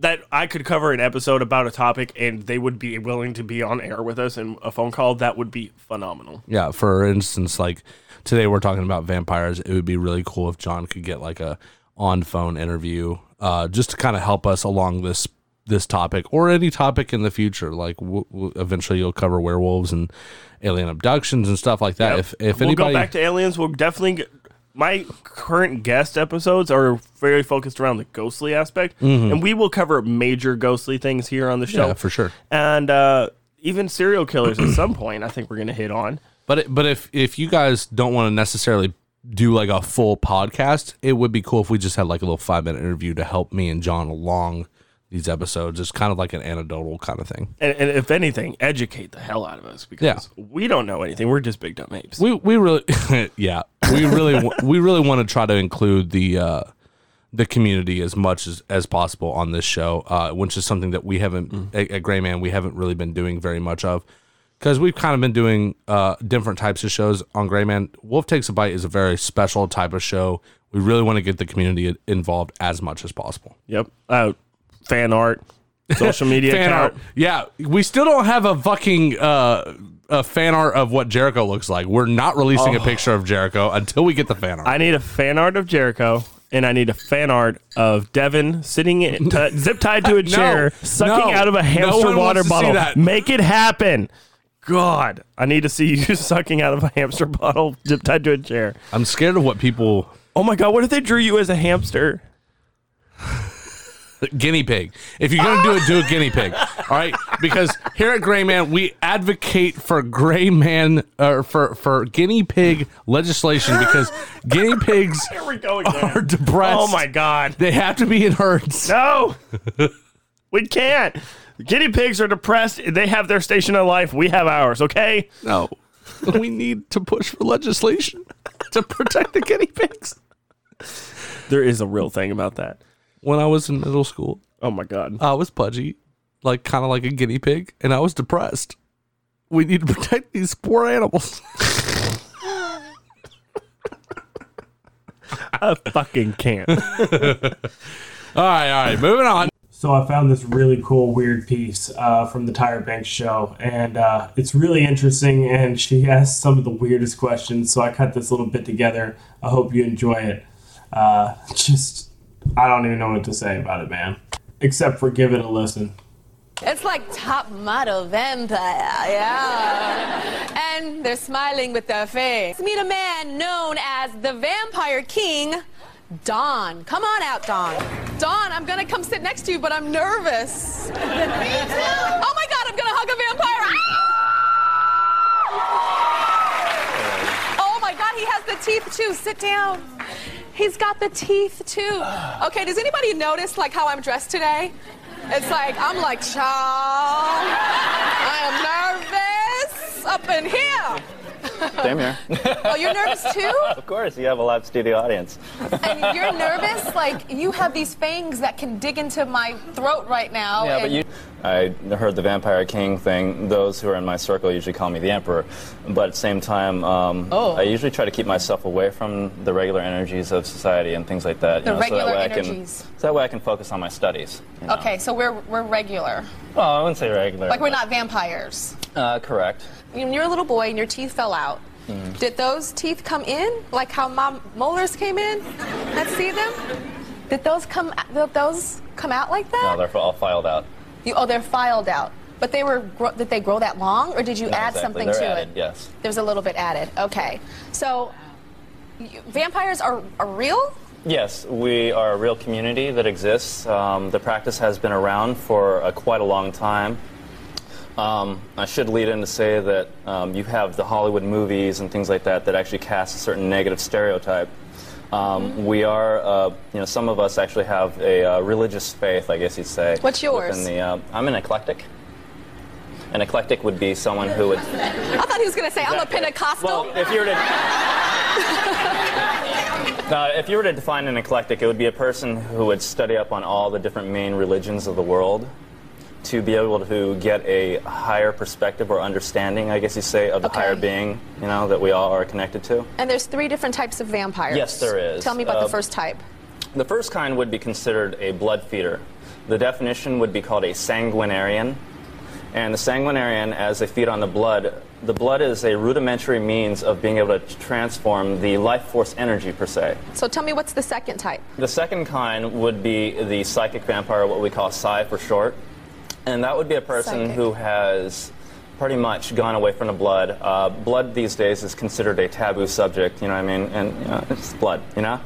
that I could cover an episode about a topic and they would be willing to be on air with us in a phone call, that would be phenomenal. Yeah, for instance, like today we're talking about vampires. It would be really cool if John could get like a on phone interview, uh, just to kind of help us along this this topic or any topic in the future. Like w- w- eventually you'll cover werewolves and alien abductions and stuff like that. Yep. If if we'll anybody go back to aliens, we'll definitely get. My current guest episodes are very focused around the ghostly aspect, Mhm. and we will cover major ghostly things here on the show. Yeah, for sure. And uh, even serial killers at some point, I think we're going to hit on. But it, but if if you guys don't want to necessarily do like a full podcast, it would be cool if we just had like a little five minute interview to help me and John along these episodes. It's kind of like an anecdotal kind of thing. And, and if anything, educate the hell out of us because we don't know anything. We're just big dumb apes. We we really yeah we really we really want to try to include the uh, the community as much as, as possible on this show, uh, which is something that we haven't at, at Gray Man we haven't really been doing very much of because we've kind of been doing uh, different types of shows on Gray Man. Wolf Takes a Bite is a very special type of show. We really want to get the community involved as much as possible. Yep. Uh, fan art, social media fan account. art. Yeah, we still don't have a fucking uh, a fan art of what Jericho looks like. We're not releasing a Oh. picture of Jericho until we get the fan art. I need a fan art of Jericho, and I need a fan art of Devin sitting in, t- zip tied to a No, chair, sucking no. out of a No hamster one water to see bottle. that. Make it happen. God, I need to see you sucking out of a hamster bottle, zip tied to a chair. I'm scared of what people. Oh my God, what if they drew you as a hamster? Guinea pig. If you're gonna do it, do a guinea pig. All right, because here at Gray Man, we advocate for Gray Man or for for guinea pig legislation because guinea pigs Here we go again. are depressed. Oh my God. They have to be in herds. No, we can't. Guinea pigs are depressed. They have their station in life. We have ours, okay? No. we need to push for legislation to protect the guinea pigs. There is a real thing about that. When I was in middle school, Oh my God. I was pudgy, like kind of like a guinea pig, and I was depressed. We need to protect these poor animals. I fucking can't. all right, all right, moving on. So I found this really cool weird piece uh, from the Tyra Banks show, and uh, it's really interesting. And she asked some of the weirdest questions, so I cut this little bit together. I hope you enjoy it. Uh, just, I don't even know what to say about it, man, except for give it a listen. It's like top model vampire, yeah. and they're smiling with their face. Meet a man known as the Vampire King, Don. Come on out, Don. Don, I'm gonna come sit next to you, but I'm nervous. Me too. Oh my god, I'm gonna hug a vampire. Ah! Oh my god, he has the teeth too. Sit down. He's got the teeth too. Okay, does anybody notice like how I'm dressed today? It's like I'm like, child. I am nervous up in here. Same here. Oh, you're nervous too? of course, you have a live studio audience. And you're nervous? Like you have these fangs that can dig into my throat right now. yeah, but you. I heard the Vampire King thing. Those who are in my circle usually call me the Emperor, but at the same time, um, Oh. I usually try to keep myself away from the regular energies of society and things like that. The so that regular way energies. I can, so that way I can focus on my studies. you know. Okay, so we're we're regular. Well, I wouldn't say regular. Like we're not vampires. Uh, correct. When you're a little boy and your teeth fell out, Did those teeth come in like how my molars came in? Let's see them. Did those come? Did those come out like that? No, they're all filed out. You, oh, they're filed out. But they were. Did they grow that long, or did you No, add exactly. something They're to added, it? Yes. There's a little bit added. Okay. So, vampires are, are real? Yes, we are a real community that exists. Um, the practice has been around for uh, quite a long time. Um, I should lead in to say that um, you have the Hollywood movies and things like that that actually cast a certain negative stereotype. Um, We are, uh, you know, some of us actually have a uh, religious faith, I guess you'd say. What's yours? The, uh, I'm an eclectic. An eclectic would be someone who would. I thought he was going to say I'm a Pentecostal. Well, if you were to Now, if you were to define an eclectic, it would be a person who would study up on all the different main religions of the world to be able to get a higher perspective or understanding, I guess you say, of the higher being, you know, that we all are connected to. and there's three different types of vampires. Yes, there is. Tell me about Uh, the first type. The first kind would be considered a blood feeder. The definition would be called a sanguinarian. And the sanguinarian, as they feed on the blood, the blood is a rudimentary means of being able to transform the life force energy per se. So tell me what's the second type? The second kind would be the psychic vampire, what we call psi for short. And that would be a person Psychic. who has pretty much gone away from the blood. Uh, blood these days is considered a taboo subject, you know what I mean? And you know, it's blood, you know?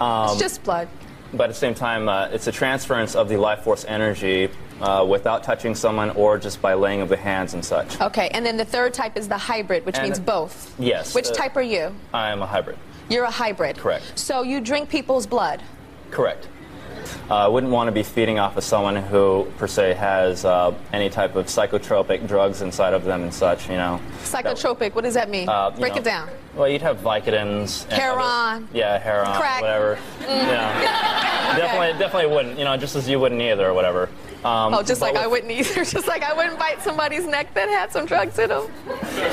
Um, it's just blood. but at the same time, uh, it's a transference of the life force energy uh, without touching someone or just by laying of the hands and such. Okay, and then the third type is the hybrid, which And- means both. Yes. Which uh, type are you? I am a hybrid. You're a hybrid. Correct. So you drink people's blood. Correct. Uh, I wouldn't want to be feeding off of someone who, per se, has uh, any type of psychotropic drugs inside of them and such, you know. Psychotropic, what does that mean? Uh, Break know, it down. Well, you'd have Vicodins. Heron. other- yeah, heroin, Crack. whatever. Mm. Yeah. Definitely, definitely wouldn't. You know, just as you wouldn't either, or whatever. Um, oh, just like I wouldn't either. Just like I wouldn't bite somebody's neck that had some drugs in them.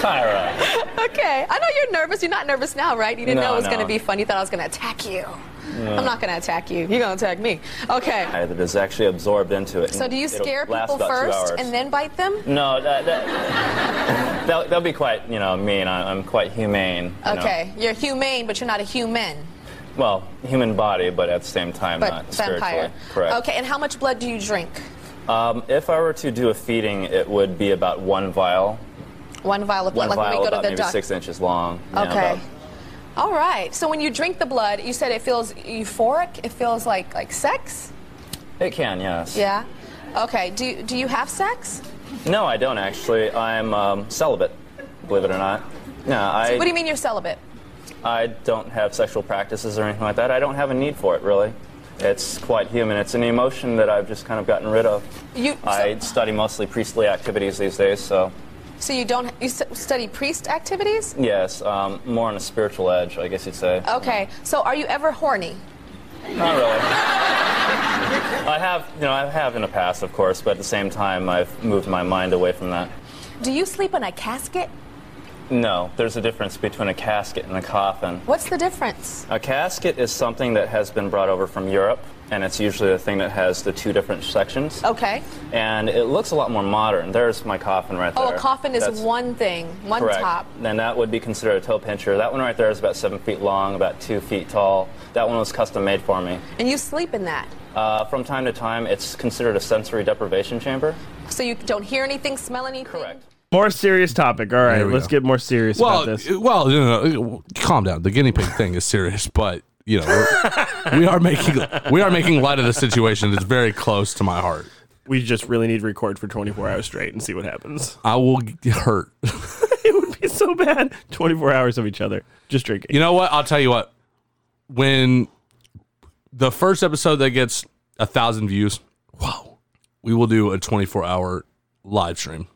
Tyra. Okay. I know you're nervous. You're not nervous now, right? You didn't know it was going to be fun. You thought I was going to attack you. I'm not going to attack you. You're going to attack me. Okay. That is actually absorbed into it. So do you scare people first and then bite them? No, that, that, that, that'll be quite, you know, mean. I, I'm quite humane. you know. Okay. You're humane, but you're not a human. Well, human body, but at the same time, But not vampire. spiritually. Correct. Okay. And how much blood do you drink? Um, if I were to do a feeding, it would be about one vial. One vial of blood, One like when vial we go to the maybe six inches long. know, Okay. about- All right. So when you drink the blood, you said it feels euphoric. It feels like like sex. it can, yes. Yeah. Okay. Do you, do you have sex? No, I don't actually. I'm um, celibate, believe it or not. No, I. what do you mean you're celibate? I don't have sexual practices or anything like that. I don't have a need for it, really. It's quite human. It's an emotion that I've just kind of gotten rid of. You so I study mostly priestly activities these days, so so you don't you study priest activities? yes, um, more on a spiritual edge, I guess you'd say. Okay. So are you ever horny? Not really. I have, you know, I have in the past, of course, but at the same time, I've moved my mind away from that. Do you sleep in a casket? No, there's a difference between a casket and a coffin. What's the difference? A casket is something that has been brought over from Europe, and it's usually the thing that has the two different sections. Okay. And it looks a lot more modern. There's my coffin right there. Oh, a coffin is That's one thing, one correct. top. Then that would be considered a toe pincher. That one right there is about seven feet long, about two feet tall. That one was custom made for me. And you sleep in that. Uh, from time to time, it's considered a sensory deprivation chamber. So you don't hear anything, smell anything? Correct. More serious topic. All right, let's go. get more serious well, about this. well, you know, calm down. The guinea pig thing is serious, but you know, we are making we are making light of the situation. It's very close to my heart. We just really need to record for 24 hours straight and see what happens. I will get hurt. it would be so bad. 24 hours of each other just drinking. You know what? I'll tell you what. When the first episode that gets a thousand views, wow, we will do a 24 hour live stream.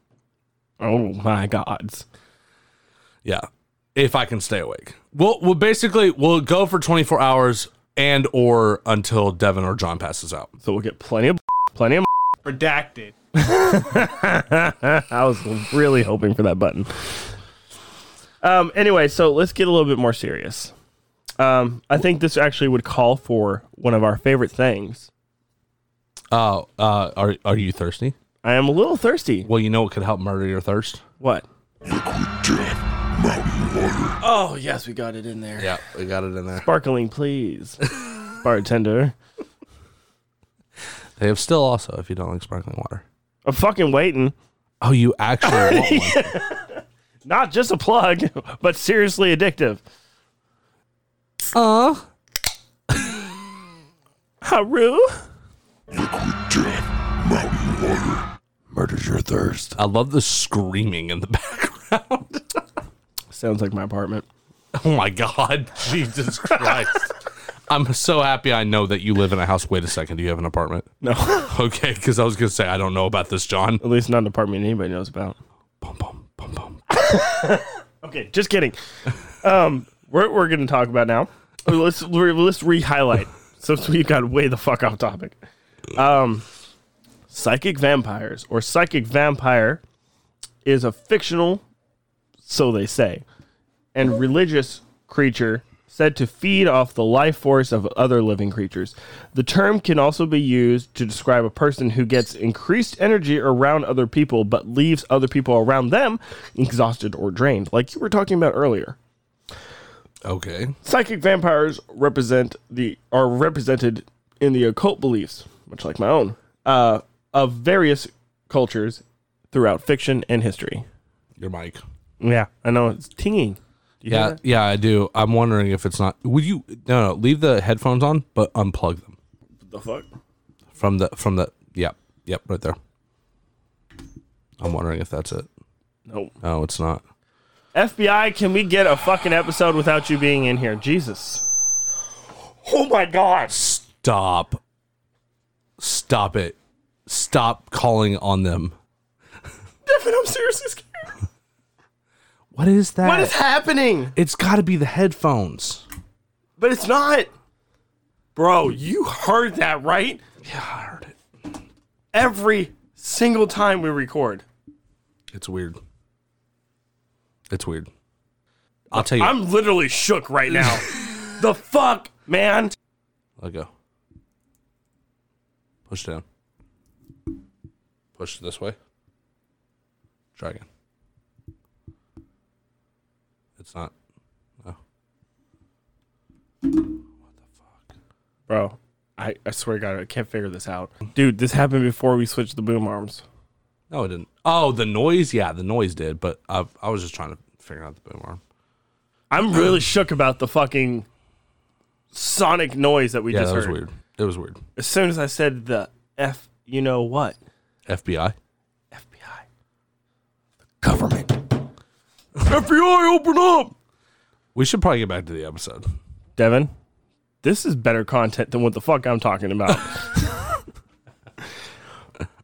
Oh my gods. Yeah. If I can stay awake. We'll, we'll basically we'll go for 24 hours and or until Devin or John passes out. So we'll get plenty of plenty of Redacted. I was really hoping for that button. Um, anyway, so let's get a little bit more serious. Um, I think this actually would call for one of our favorite things. Oh, uh, are are you thirsty? I am a little thirsty. Well, you know what could help murder your thirst? What? Liquid death Oh yes, we got it in there. Yeah, we got it in there. Sparkling, please, bartender. They have still also if you don't like sparkling water. I'm fucking waiting. Oh, you actually want one. Not just a plug, but seriously addictive. Uh. Haru. Mountain water murders your thirst. I love the screaming in the background. Sounds like my apartment. Oh my god, Jesus Christ. I'm so happy I know that you live in a house. Wait a second, do you have an apartment? No. Okay, because I was gonna say I don't know about this, John. At least not an apartment anybody knows about. okay, just kidding. Um, we're we're gonna talk about now. Let's let's re-highlight since we got way the fuck off topic. Um, psychic vampires or psychic vampire is a fictional, so they say, and religious creature said to feed off the life force of other living creatures. The term can also be used to describe a person who gets increased energy around other people but leaves other people around them exhausted or drained, like you were talking about earlier. Okay. Psychic vampires represent the are represented in the occult beliefs, much like my own, uh, of various cultures throughout fiction and history. Your mic. Yeah, I know it's tinging. Do you hear Yeah, that? yeah, I do. I'm wondering if it's not. Would you? No, no. Leave the headphones on, but unplug them The fuck? from the from the. Yep, yep, right there. I'm wondering if that's it. Nope. No, it's not. FBI, can we get a fucking episode without you being in here? Jesus. Oh my god. Stop. Stop it. Stop calling on them. Devin, I'm seriously scared. What is that? What is happening? It's got to be the headphones. But it's not. Bro, you heard that, right? Yeah, I heard it. Every single time we record. It's weird. It's weird. I'll tell you. I'm literally shook right now. the fuck, man? Let go. Push down. Push this way. Try again. It's not. Oh. Bro, I, I swear to God, I can't figure this out. Dude, this happened before we switched the boom arms. No, it didn't. Oh, the noise? Yeah, the noise did, but I, I was just trying to figure out the boom arm. I'm really shook about the fucking sonic noise that we yeah, just that was heard. weird. It was weird. As soon as I said the F, you know what? FBI. FBI. The government. FBI, open up. We should probably get back to the episode. Devin, this is better content than what the fuck I'm talking about.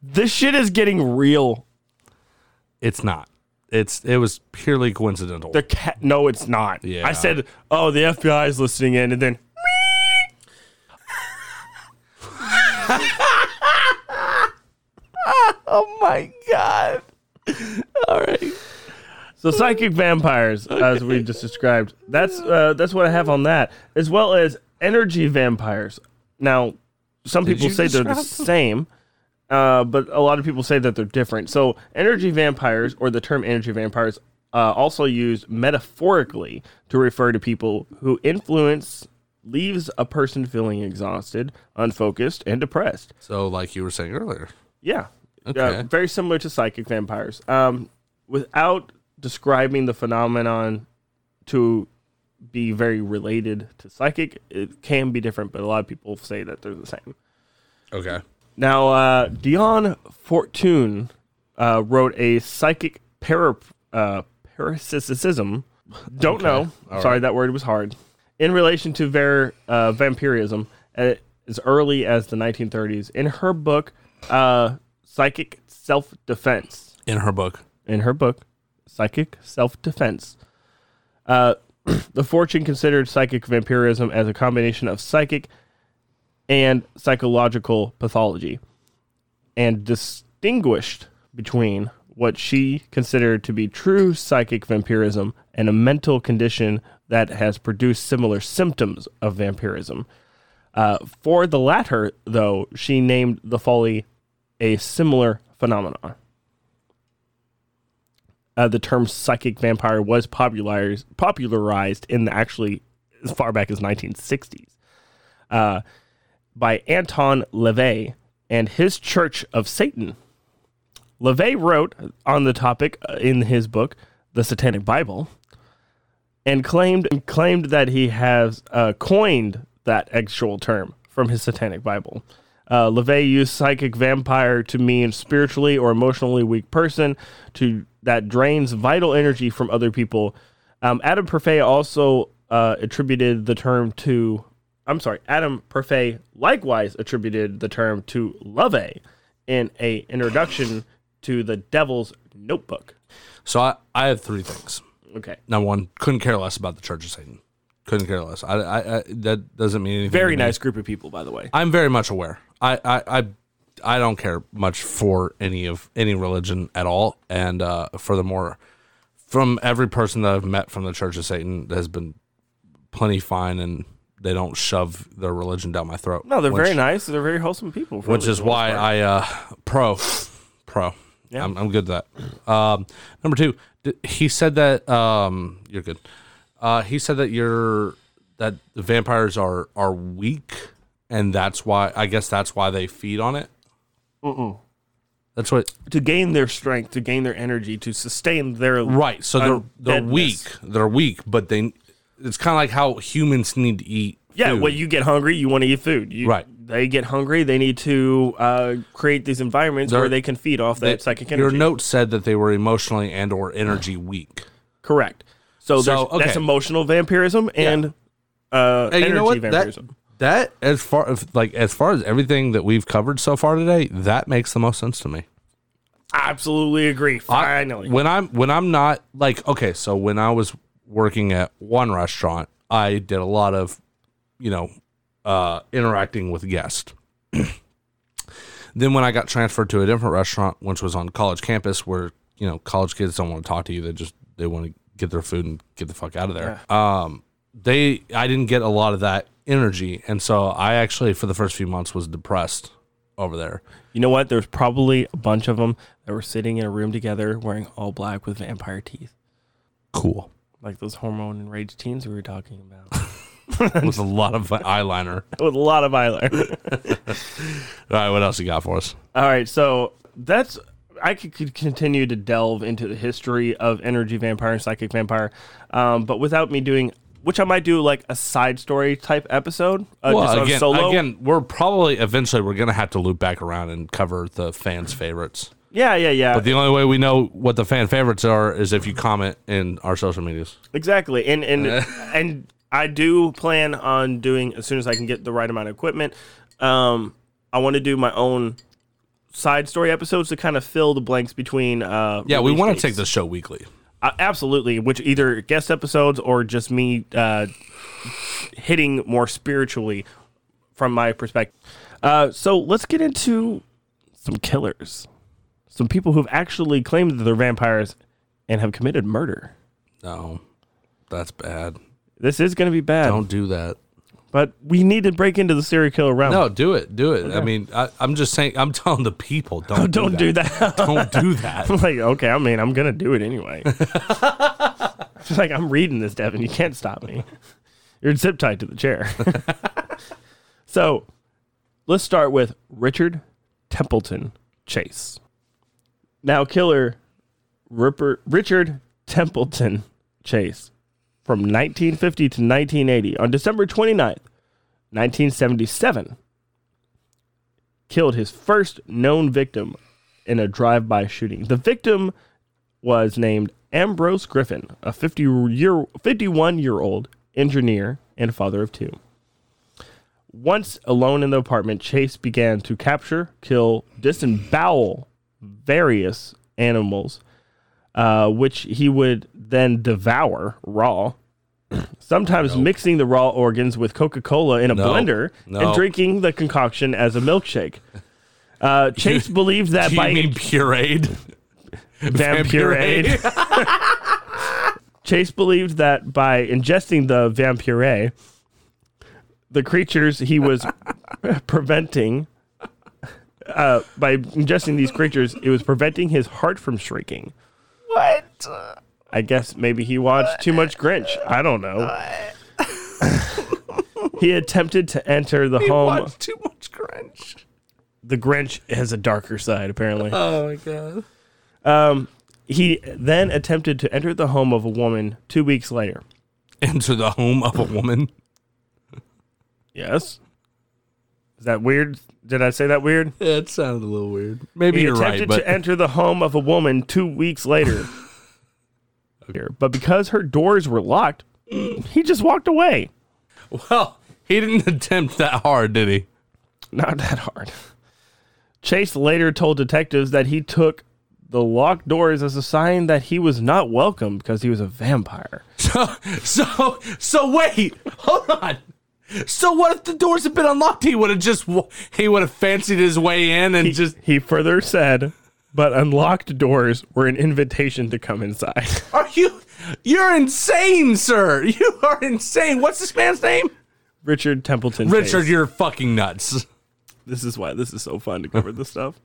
this shit is getting real. It's not. It's it was purely coincidental. The cat. No, it's not. Yeah. I said, oh, the FBI is listening in, and then. oh my god! All right. So psychic vampires, as we just described, that's uh, that's what I have on that, as well as energy vampires. Now, some Did people you say they're the describe them? same, uh, but a lot of people say that they're different. So, energy vampires, or the term energy vampires, uh, also used metaphorically to refer to people who influence leaves a person feeling exhausted, unfocused, and depressed. So, like you were saying earlier. Yeah. Okay. Uh, very similar to psychic vampires. Um, without describing the phenomenon to be very related to psychic, it can be different, but a lot of people say that they're the same. Okay. Now, uh, Dion Fortune uh, wrote a psychic para, uh, parasitism. Don't Okay. know. All Sorry, right. that word was hard. In relation to ver, uh, vampirism, uh, as early as the 1930s, in her book, uh, Psychic Self Defense. In her book. In her book, Psychic Self Defense. Uh, the Fortune considered psychic vampirism as a combination of psychic and psychological pathology and distinguished between what she considered to be true psychic vampirism and a mental condition that has produced similar symptoms of vampirism. Uh, for the latter, though, she named the folly a similar phenomenon. Uh, the term psychic vampire was popularized popularized in the actually as far back as 1960s uh, by Anton LaVey and his Church of Satan. LaVey wrote on the topic uh, in his book, The Satanic Bible, and claimed claimed that he has uh, coined that actual term from his Satanic Bible. Uh, LaVey used psychic vampire to mean spiritually or emotionally weak person to that drains vital energy from other people. Um, Adam Parfrey also uh, attributed the term to. I'm sorry, Adam Parfrey likewise attributed the term to LaVey in a introduction to the Devil's Notebook. So I, I have three things. Okay. Number one, couldn't care less about the Church of Satan. Couldn't care less. I, I, I that doesn't mean anything. Very nice group of people, by the way. I'm very much aware. I, I, I, I don't care much for any of any religion at all. And uh, furthermore, from every person that I've met from the Church of Satan has been plenty fine, and they don't shove their religion down my throat. No, they're which- very nice. They're very wholesome people. which is why part. I uh, pro pro. Yeah. I'm, I'm good with that. Um, number two, he said that um, you're good. Uh, he said that you're that the vampires are are weak, and that's why I guess that's why they feed on it. Mm-mm. That's what to gain their strength, to gain their energy, to sustain their right. So they're they're weak. They're weak, but they. It's kind of like how humans need to eat. Yeah, food. when you get hungry, you want to eat food. You, Right. They get hungry. They need to uh, create these environments where They're- they can feed off that they- psychic energy. Your note said that they were emotionally and or energy weak. Correct. So, So, there's, that's emotional vampirism and uh, Hey, energy you know what? Vampirism. that as far as like as far as everything that we've covered so far today, that makes the most sense to me. Absolutely agree. Finally. When I'm when I'm not like okay, so when I was working at one restaurant, I did a lot of, you know, uh, interacting with guests. then when I got transferred to a different restaurant, which was on college campus, where you know college kids don't want to talk to you, they just they want to get their food and get the fuck out of there. Um, they I didn't get a lot of that energy, and so I actually for the first few months was depressed over there. You know what? There's probably a bunch of them that were sitting in a room together wearing all black with vampire teeth. Cool. Like those hormone enraged teens we were talking about. with a lot of eyeliner. with a lot of eyeliner. All right, what else you got for us? All right, so that's I could, could continue to delve into the history of energy vampire and psychic vampire, um, but without me doing, which I might do like a side story type episode, uh, just on again, solo. again, we're probably eventually we're gonna have to loop back around and cover the fans' favorites. Yeah, yeah, yeah. But the only way we know what the fan favorites are is if you comment in our social medias. Exactly, and and and I do plan on doing as soon as I can get the right amount of equipment. Um, I want to do my own side story episodes to kind of fill the blanks between. Uh, Yeah, we want to take the show weekly. Uh, absolutely, which either guest episodes or just me uh, hitting more spiritually from my perspective. Uh, so let's get into some killers, some people who've actually claimed that they're vampires and have committed murder. No, that's bad. This is going to be bad. Don't do that. But we need to break into the serial killer realm. No, do it, do it. I mean, I, I'm just saying. I'm telling the people, don't don't do that. don't do that. I'm like, okay, I mean, I'm gonna do it anyway. it's like I'm reading this, Devin. You can't stop me. You're zip tied to the chair. so, let's start with Richard Templeton Chase. Now, killer Ripper, Richard Templeton Chase from 1950 to 1980 on December 29th, 1977 killed his first known victim in a drive-by shooting. The victim was named Ambrose Griffin, a 50 year 51 year old engineer and father of two. Once alone in the apartment, Chase began to capture, kill, disembowel various animals, uh, which he would then devour raw. Sometimes mixing the raw organs with Coca Cola in a No. blender No. and drinking the concoction as a milkshake. Uh, Chase believed that you by mean pureed? Vampirade. Chase believed that by ingesting the vampire, the creatures he was preventing, uh, by ingesting these creatures, it was preventing his heart from shrinking. What? I guess maybe he watched too much Grinch. I don't know. he attempted to enter the He home. watched too much Grinch. The Grinch has a darker side, apparently. Oh my god. Um, he then attempted to enter the home of a woman two weeks later. Enter the home of a woman. Yes. Is that weird? Did I say that weird? Yeah, it sounded a little weird. Maybe he you're right, attempted but to enter the home of a woman two weeks later. okay. But because her doors were locked, he just walked away. well, he didn't attempt that hard, did he? Not that hard. Chase later told detectives that he took the locked doors as a sign that he was not welcome because he was a vampire. So, so, so wait, hold on. So what if the doors had been unlocked? He would have just he would have fancied his way in and he, just. He further said, but unlocked doors were an invitation to come inside. Are you? You're insane, sir. You are insane. What's this man's name? Richard Templeton. Richard, Chase. you're fucking nuts. This is why this is so fun to cover this stuff.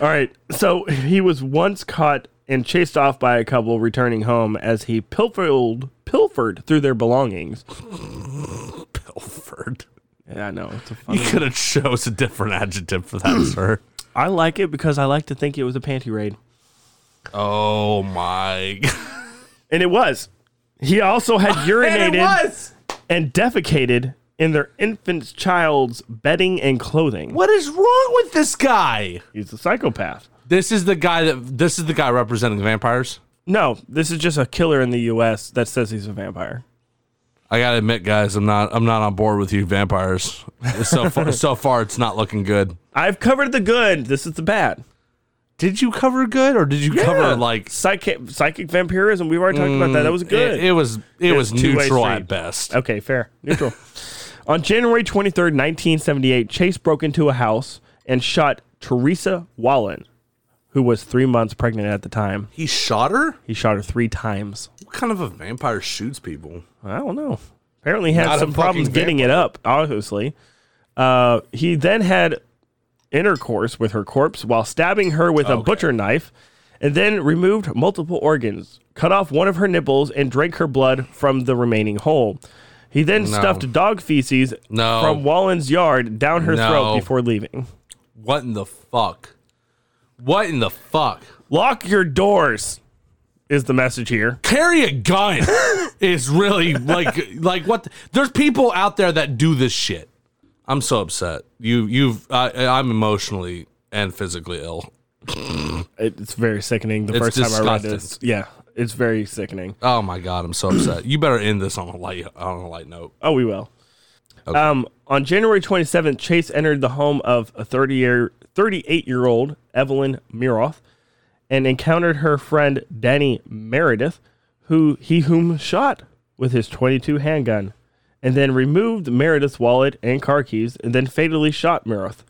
All right. So he was once caught and chased off by a couple returning home as he pilfered pilfered through their belongings. Pilfered. Yeah, I know. It's a You could have chose a different adjective for that, sir. I like it because I like to think it was a panty raid. Oh my! And it was. He also had urinated And was. and defecated in their infant child's bedding and clothing. What is wrong with this guy? He's a psychopath. This is the guy that. This is the guy representing vampires. No, this is just a killer in the U.S. that says he's a vampire. I gotta admit, guys, I'm not. I'm not on board with you vampires. So far, so far, it's not looking good. I've covered the good. This is the bad. Did you cover good, or did you cover like psychic psychic vampirism? We've already talked about that. That was mm, good. It, it was. It was It's two-way neutral at best. Okay, fair. Neutral. On January 23rd, 1978, Chase broke into a house and shot Teresa Wallin, who was three months pregnant at the time. He shot her. He shot her three times. What kind of a vampire shoots people? I don't know. Apparently, had Not some problems fucking getting it up. Obviously, uh, he then had intercourse with her corpse while stabbing her with a butcher knife, and then removed multiple organs, cut off one of her nipples, and drank her blood from the remaining hole. He then No. stuffed dog feces No. from Wallin's yard down her No. throat before leaving. What in the fuck? What in the fuck? Lock your doors is the message here. Carry a gun is really like like what? There's people out there that do this shit. I'm so upset. You you've I, I'm emotionally and physically ill. It's very sickening. The It's first time I read this, yeah, it's very sickening. Oh my god, I'm so upset. You better end this on a light on a light note. Oh, we will. Um, on January 27th, Chase entered the home of a 30 year, 38 year old Evelyn Miroth and encountered her friend Danny Meredith, who he whom shot with his 22 handgun, and then removed Meredith's wallet and car keys, and then fatally shot Miroth.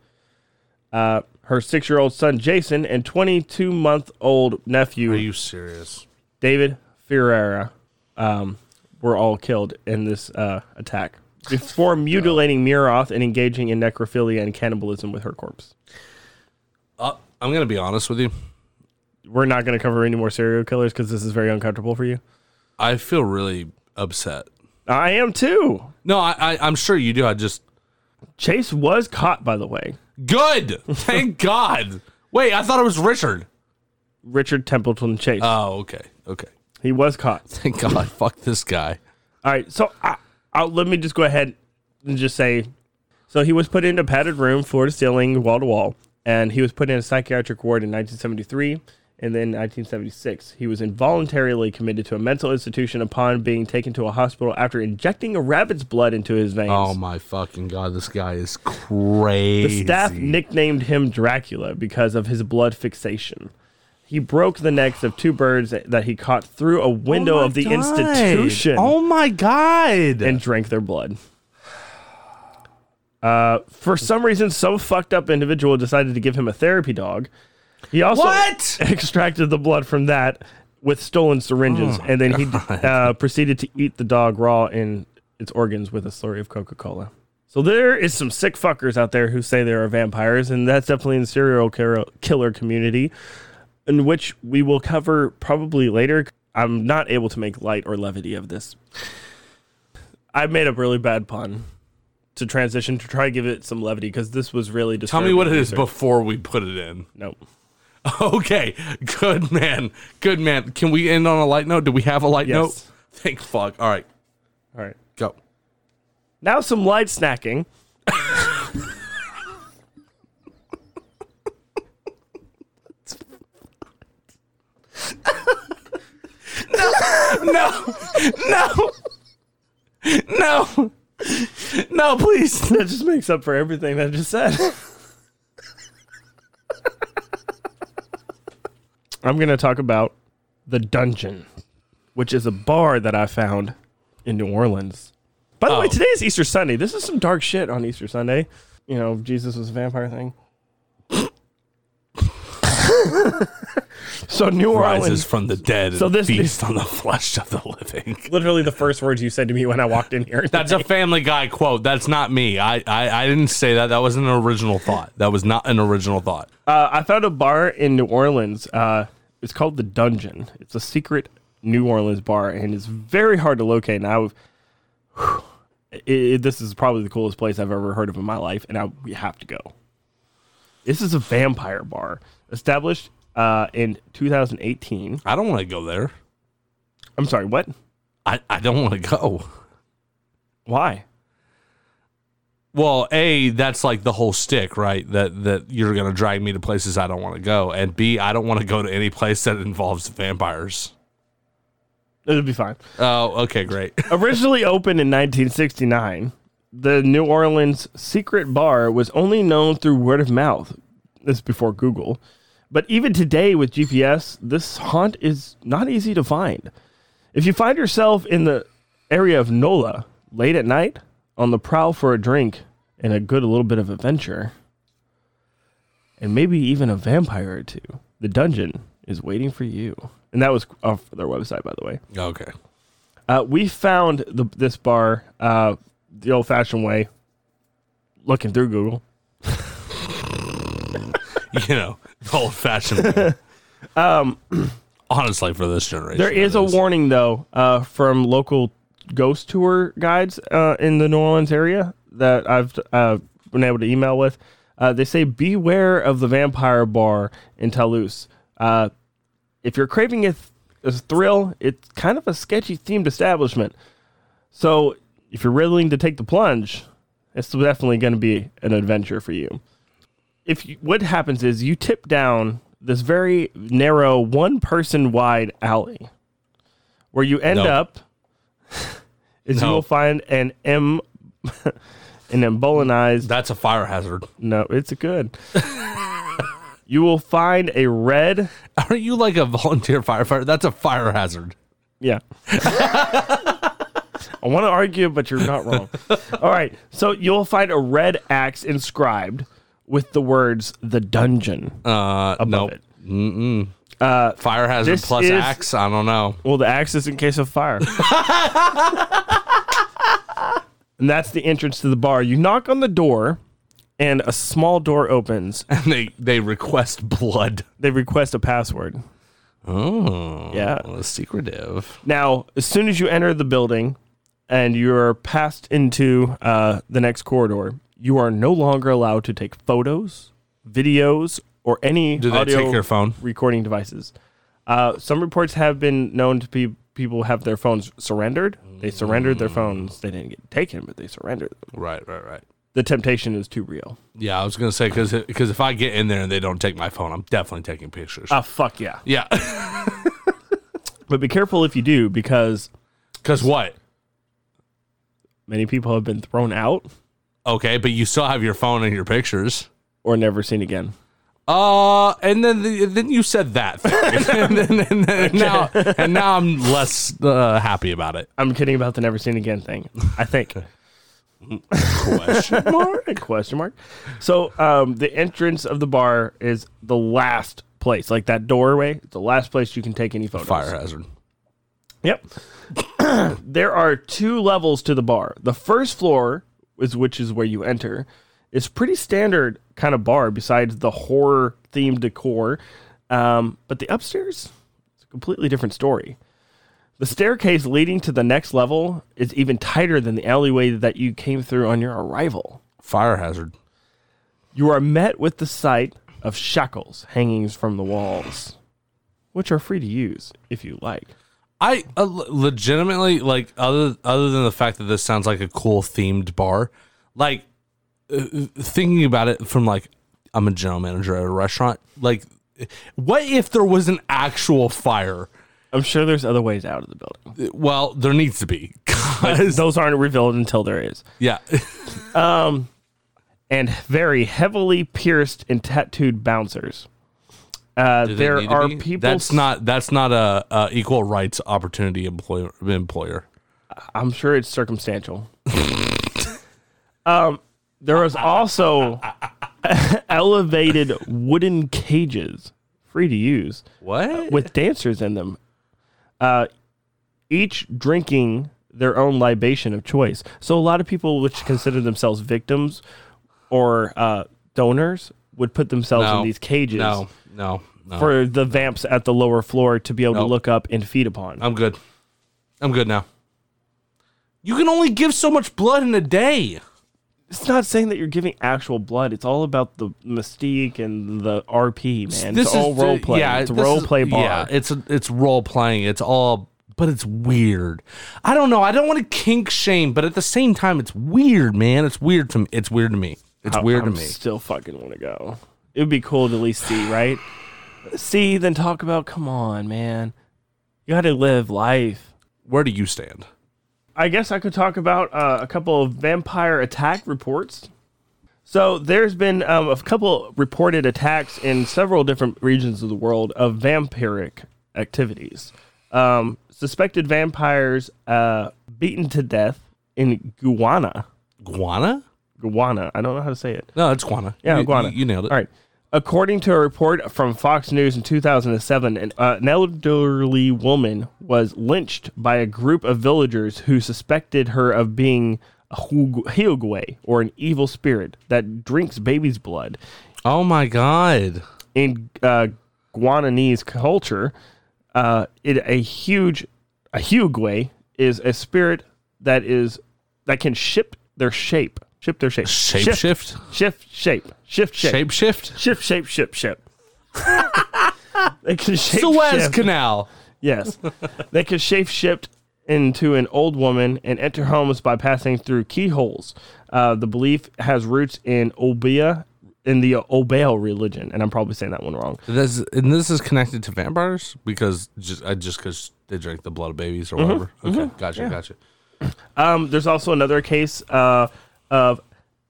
Uh, her six year old son Jason and 22 month old nephew Are you serious? David Ferreira um, were all killed in this uh, attack before mutilating Miroth and engaging in necrophilia and cannibalism with her corpse. Uh, I'm gonna be honest with you. We're not going to cover any more serial killers because this is very uncomfortable for you. I feel really upset. I am too. No, I, I I'm sure you do. I just Chase was caught, by the way. good. Thank God. Wait, I thought it was Richard. Richard Templeton Chase. Oh, okay, okay. he was caught. Thank God. Fuck this guy. All right, so I, I'll, let me just go ahead and just say, so he was put into a padded room, floor to ceiling, wall to wall, and he was put in a psychiatric ward in 1973. And then 1976, he was involuntarily committed to a mental institution upon being taken to a hospital after injecting a rabbit's blood into his veins. Oh my fucking God, this guy is crazy. The staff nicknamed him Dracula because of his blood fixation. He broke the necks of two birds that he caught through a window Oh of the God. institution. Oh my God. And drank their blood. Uh, for some reason, some fucked up individual decided to give him a therapy dog. He also What? extracted the blood from that with stolen syringes, Oh, and then he uh, proceeded to eat the dog raw in its organs with a slurry of Coca Cola. So there is some sick fuckers out there who say they are vampires, and that's definitely in the serial killer community. in which we will cover probably later. I'm not able to make light or levity of this. I made a really bad pun to transition to try to give it some levity because this was really disturbing. Tell me what it is before we put it in. Nope. Okay, good man, good man. Can we end on a light note? Do we have a light Yes. note? Thank fuck. All right, All right. go. Now some light snacking. No, no, no, no, no! please. That just makes up for everything that I just said. I'm going to talk about the Dungeon, which is a bar that I found in New Orleans. By the way, Oh. today is Easter Sunday. This is some dark shit on Easter Sunday. You know, Jesus was a vampire thing. so New Orleans Rises from the dead So and this- feast on the flesh of the living. literally the first words you said to me when I walked in here. That's a Family Guy quote. That's not me. I, I, I didn't say that. That was an original thought. That was not an original thought. Uh, I found a bar in New Orleans. Uh, it's called the Dungeon. It's a secret New Orleans bar, and it's very hard to locate. Now, it, it- this is probably the coolest place I've ever heard of in my life, and I, we have to go. This is a vampire bar established uh, in 2018. I don't want to go there. I'm sorry, what? I, I don't want to go. Why? Well, A, that's like the whole stick, right? That that you're gonna drag me to places I don't want to go. And B, I don't want to go to any place that involves vampires. It'll be fine. Oh, okay, great. Originally opened in 1969, the New Orleans secret bar was only known through word of mouth. This is before Google. But even today with GPS, this haunt is not easy to find. If you find yourself in the area of NOLA late at night on the prowl for a drink and a good little bit of adventure, and maybe even a vampire or two, the dungeon is waiting for you. And that was off their website, by the way. Okay. Uh, we found the, this bar uh, the old fashioned way, looking through Google. you know, old fashioned. um, honestly, for this generation, There is a warning, though, uh, from local ghost tour guides uh, in the New Orleans area that I've uh, been able to email with. Uh, they say beware of the vampire bar in Toulouse. Uh, if you're craving a, th- a thrill, it's kind of a sketchy themed establishment. So if you're willing to take the plunge, it's definitely going to be an adventure for you. If you, what happens is you tip down this very narrow, one person wide alley, where you end up is you will find an M, an embolized. That's a fire hazard. No, it's good. you will find a red. Aren't you like a volunteer firefighter? That's a fire hazard. Yeah. I want to argue, but you're not wrong. All right. So you'll find a red axe inscribed with the words "the dungeon" Uh, above nope. it. Mm-mm. Uh, Fire hazard this plus is- axe. I don't know. Well, the axe is in case of fire. and that's the entrance to the bar. You knock on the door, and a small door opens. And they they request blood. They request a password. Oh, Yeah. secretive. Now, as soon as you enter the building and you're passed into uh, the next corridor, you are no longer allowed to take photos, videos, or any Do they audio take your phone? recording devices. Uh, some reports have been known to be people have their phones surrendered. They surrendered their phones. They didn't get taken, but they surrendered them. Right, right, right. The temptation is too real. Yeah, I was gonna say because because if I get in there and they don't take my phone, I'm definitely taking pictures. Ah, fuck yeah. yeah, But be careful if you do, because because what? many people have been thrown out Okay, but you still have your phone and your pictures. or never seen again. Uh, and then the, then you said that, and, then, and, then now and now I'm less uh, happy about it. I'm kidding about the never seen again thing. I think. Question mark? Question mark. So um, the entrance of the bar is the last place, like that doorway. The last place you can take any photos. Fire hazard. Yep. there are two levels to the bar. The first floor is which is where you enter. It's pretty standard kind of bar. Besides the horror themed decor, Um, but the upstairs, it's a completely different story. The staircase leading to the next level is even tighter than the alleyway that you came through on your arrival. Fire hazard. You are met with the sight of shackles hanging from the walls, which are free to use if you like. I uh, legitimately like other other than the fact that this sounds like a cool themed bar, like uh, thinking about it from like I'm a general manager at a restaurant. Like, what if there was an actual fire? I'm sure there's other ways out of the building. Well, there needs to be. But those aren't revealed until there is. Yeah. um, and very heavily pierced and tattooed bouncers. Uh, there are people. That's not that's not a, a equal rights opportunity employer employer. I'm sure it's circumstantial. um, there was also elevated wooden cages, free to use. What? with dancers in them, uh, each drinking their own libation of choice. So a lot of people, which consider themselves victims or uh, donors, would put themselves No. in these cages. No, no, no. For the vamps at the lower floor to be able to look up and feed upon. I'm good. I'm good now. You can only give so much blood in a day. It's not saying that you're giving actual blood. It's all about the mystique and the RP, man. it's all role play. Yeah, it's this role is- play bar. Yeah, it's it's role playing. It's all, but it's weird. I don't know. I don't want to kink shame, but at the same time, it's weird, man. It's weird to me. It's weird to me. It's I- weird I'm to me. Still fucking want to go. It would be cool to at least see, right? see, then talk about. Come on, man. You got to live life. Where do you stand? I guess I could talk about uh, a couple of vampire attack reports. So there's been um, a couple reported attacks in several different regions of the world of vampiric activities. Um, suspected vampires uh, beaten to death in Guana. Guana? Guana. I don't know how to say it. No, it's Guana. Yeah, You- Guana. you- you nailed it. All right. According to a report from Fox News in 2007, an, uh, an elderly woman was lynched by a group of villagers who suspected her of being a Hyogwe, or an evil spirit that drinks baby's blood. Oh my god! In uh, Guananese culture, uh, it a huge a Hyogwe is a spirit that is that can ship their shape, ship their shape, Shape shift, shift? shift shape, shift shape, Shape shift? shift shape, ship ship. they can shape Suez shift. Canal. Yes, they can shape shift into an old woman and enter homes by passing through keyholes. Uh, the belief has roots in Obeah, in the Obeo religion, and I'm probably saying that one wrong. This and this is connected to vampires because just I just because they drink the blood of babies or Mhm, whatever. Okay, mhm, gotcha, yeah. gotcha. Um, there's also another case uh, of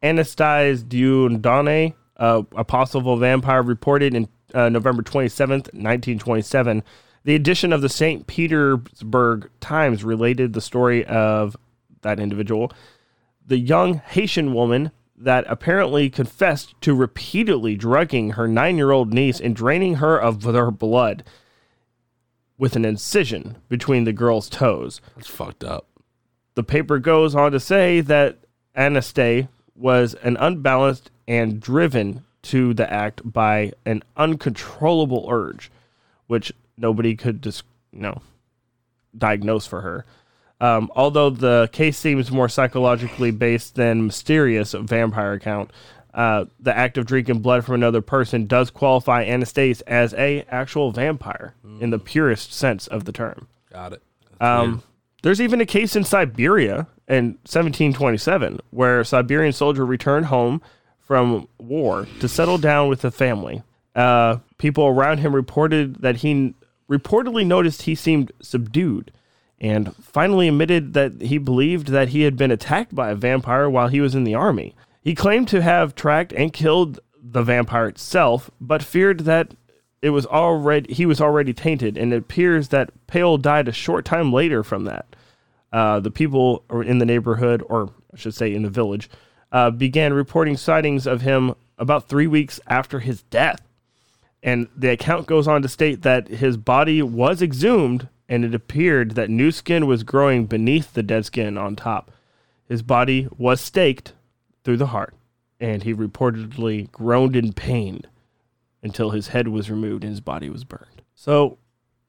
Anastas Dundane, uh, a possible vampire, reported in uh, November 27th, 1927. The edition of the St. Petersburg Times related the story of that individual, the young Haitian woman that apparently confessed to repeatedly drugging her nine year old niece and draining her of her blood with an incision between the girl's toes. That's fucked up. The paper goes on to say that Anastae was an unbalanced and driven to the act by an uncontrollable urge, which nobody could you know diagnose for her. Um, although the case seems more psychologically based than mysterious vampire account, uh, the act of drinking blood from another person does qualify Anastasia as a actual vampire in the purest sense of the term. Got it. Um, there's even a case in Siberia in 1727 where a Siberian soldier returned home from war to settle down with a family. Uh, people around him reported that he reportedly noticed he seemed subdued and finally admitted that he believed that he had been attacked by a vampire while he was in the army. He claimed to have tracked and killed the vampire itself, but feared that it was already he was already tainted, and it appears that Paole died a short time later from that. Uh, the people in the neighborhood, or I should say in the village, uh, began reporting sightings of him about three weeks after his death. And the account goes on to state that his body was exhumed, and it appeared that new skin was growing beneath the dead skin on top. His body was staked through the heart, and he reportedly groaned in pain until his head was removed and his body was burned. So,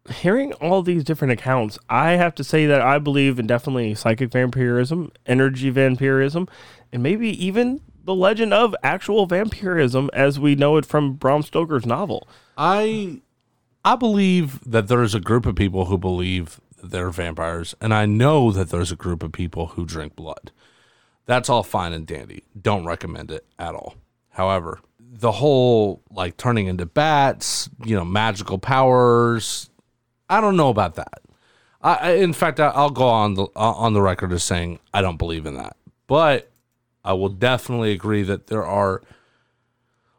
hearing all these different accounts, I have to say that I believe in definitely psychic vampirism, energy vampirism, and maybe even the legend of actual vampirism as we know it from Bram Stoker's novel. I I believe that there's a group of people who believe they're vampires, and I know that there's a group of people who drink blood. That's all fine and dandy. Don't recommend it at all. However, the whole like turning into bats, you know, magical powers, I don't know about that. I, in fact, I, I'll go on the uh, on the record as saying I don't believe in that. But I will definitely agree that there are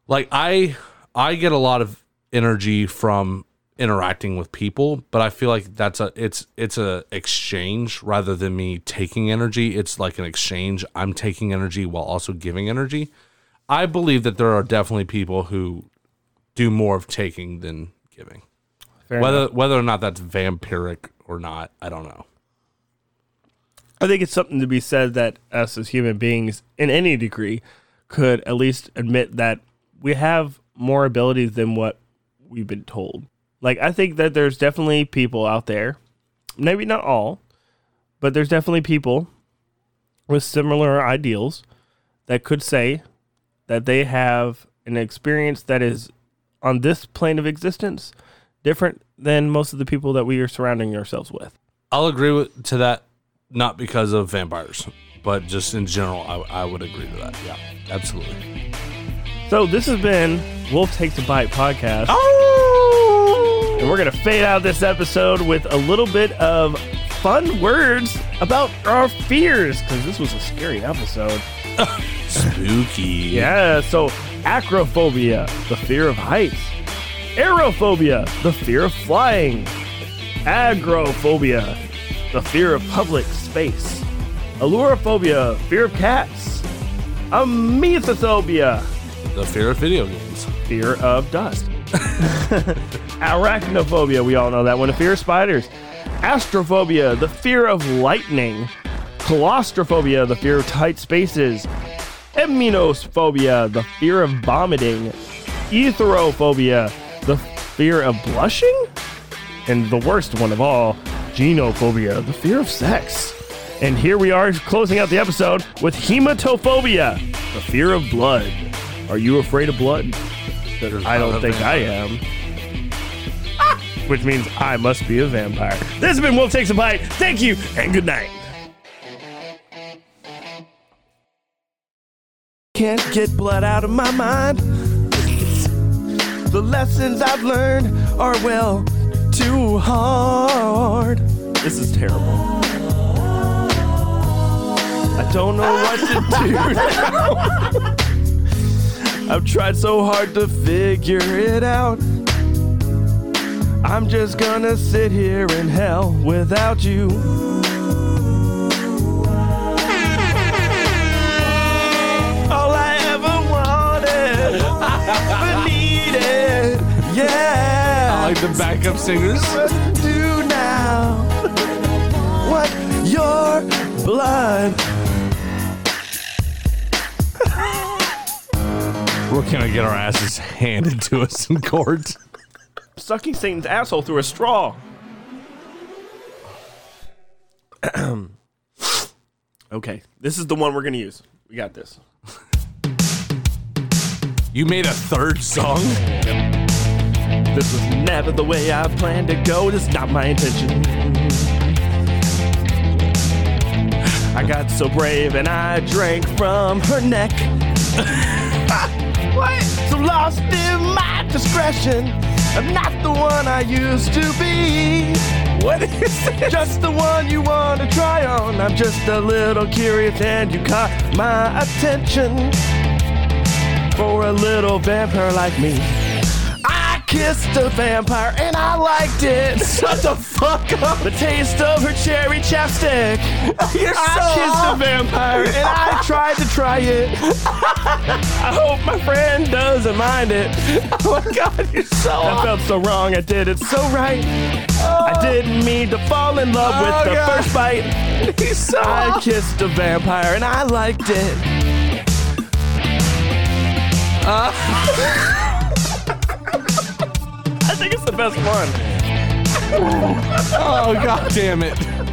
like I I get a lot of energy from interacting with people, but I feel like that's a it's it's a exchange rather than me taking energy. It's like an exchange. I'm taking energy while also giving energy. I believe that there are definitely people who do more of taking than giving. Fair whether enough. whether or not that's vampiric or not, I don't know. I think it's something to be said that us as human beings, in any degree, could at least admit that we have more abilities than what we've been told. Like, I think that there's definitely people out there, maybe not all, but there's definitely people with similar ideals that could say that they have an experience that is on this plane of existence different than most of the people that we are surrounding ourselves with. I'll agree with to that, not because of vampires, but just in general, I, I would agree to that. Yeah, absolutely. So this has been Wolf Takes a Bite podcast. Oh! And we're gonna fade out this episode with a little bit of fun words about our fears, because this was a scary episode. Spooky. Yeah, so acrophobia, the fear of heights. Aerophobia, the fear of flying. Agrophobia, the fear of public space. Ailurophobia, fear of cats. Amathophobia, The fear of video games. fear of dust. Arachnophobia, we all know that one. The fear of spiders. Astraphobia, the fear of lightning. Claustrophobia, the fear of tight spaces. Immunophobia, the fear of vomiting. Etherophobia, the fear of blushing. And the worst one of all, genophobia, the fear of sex. And here we are closing out the episode with hematophobia, the fear of blood. Are you afraid of blood? I don't think I am. Ah, Which means I must be a vampire. This has been Wolf Takes a Bite. Thank you and good night. Can't get blood out of my mind. The lessons I've learned are well too hard. This is terrible. I don't know what to do now. I've tried so hard to figure it out. I'm just gonna sit here in hell without you. I like the backup singers. What to do now? What your blood? We're gonna get our asses handed to us in court. Sucking Satan's asshole through a straw. okay, this is the one we're gonna use. We got this. You made a third song? This was never the way I planned to go. This is not my intention. I got so brave and I drank from her neck. what? So lost in my discretion. I'm not the one I used to be. What is this? Just the one you want to try on. I'm just a little curious and you caught my attention. For a little vampire like me. I kissed a vampire and I liked it. Shut the fuck up. The taste of her cherry chapstick. You're I so kissed off. a vampire and I tried to try it. I hope my friend doesn't mind it. Oh my god, you're so That felt so wrong. I did it so right. I oh. didn't mean to fall in love with Oh, the God. first bite. He's so I off. kissed a vampire and I liked it. Uh. Best one. Oh god damn it.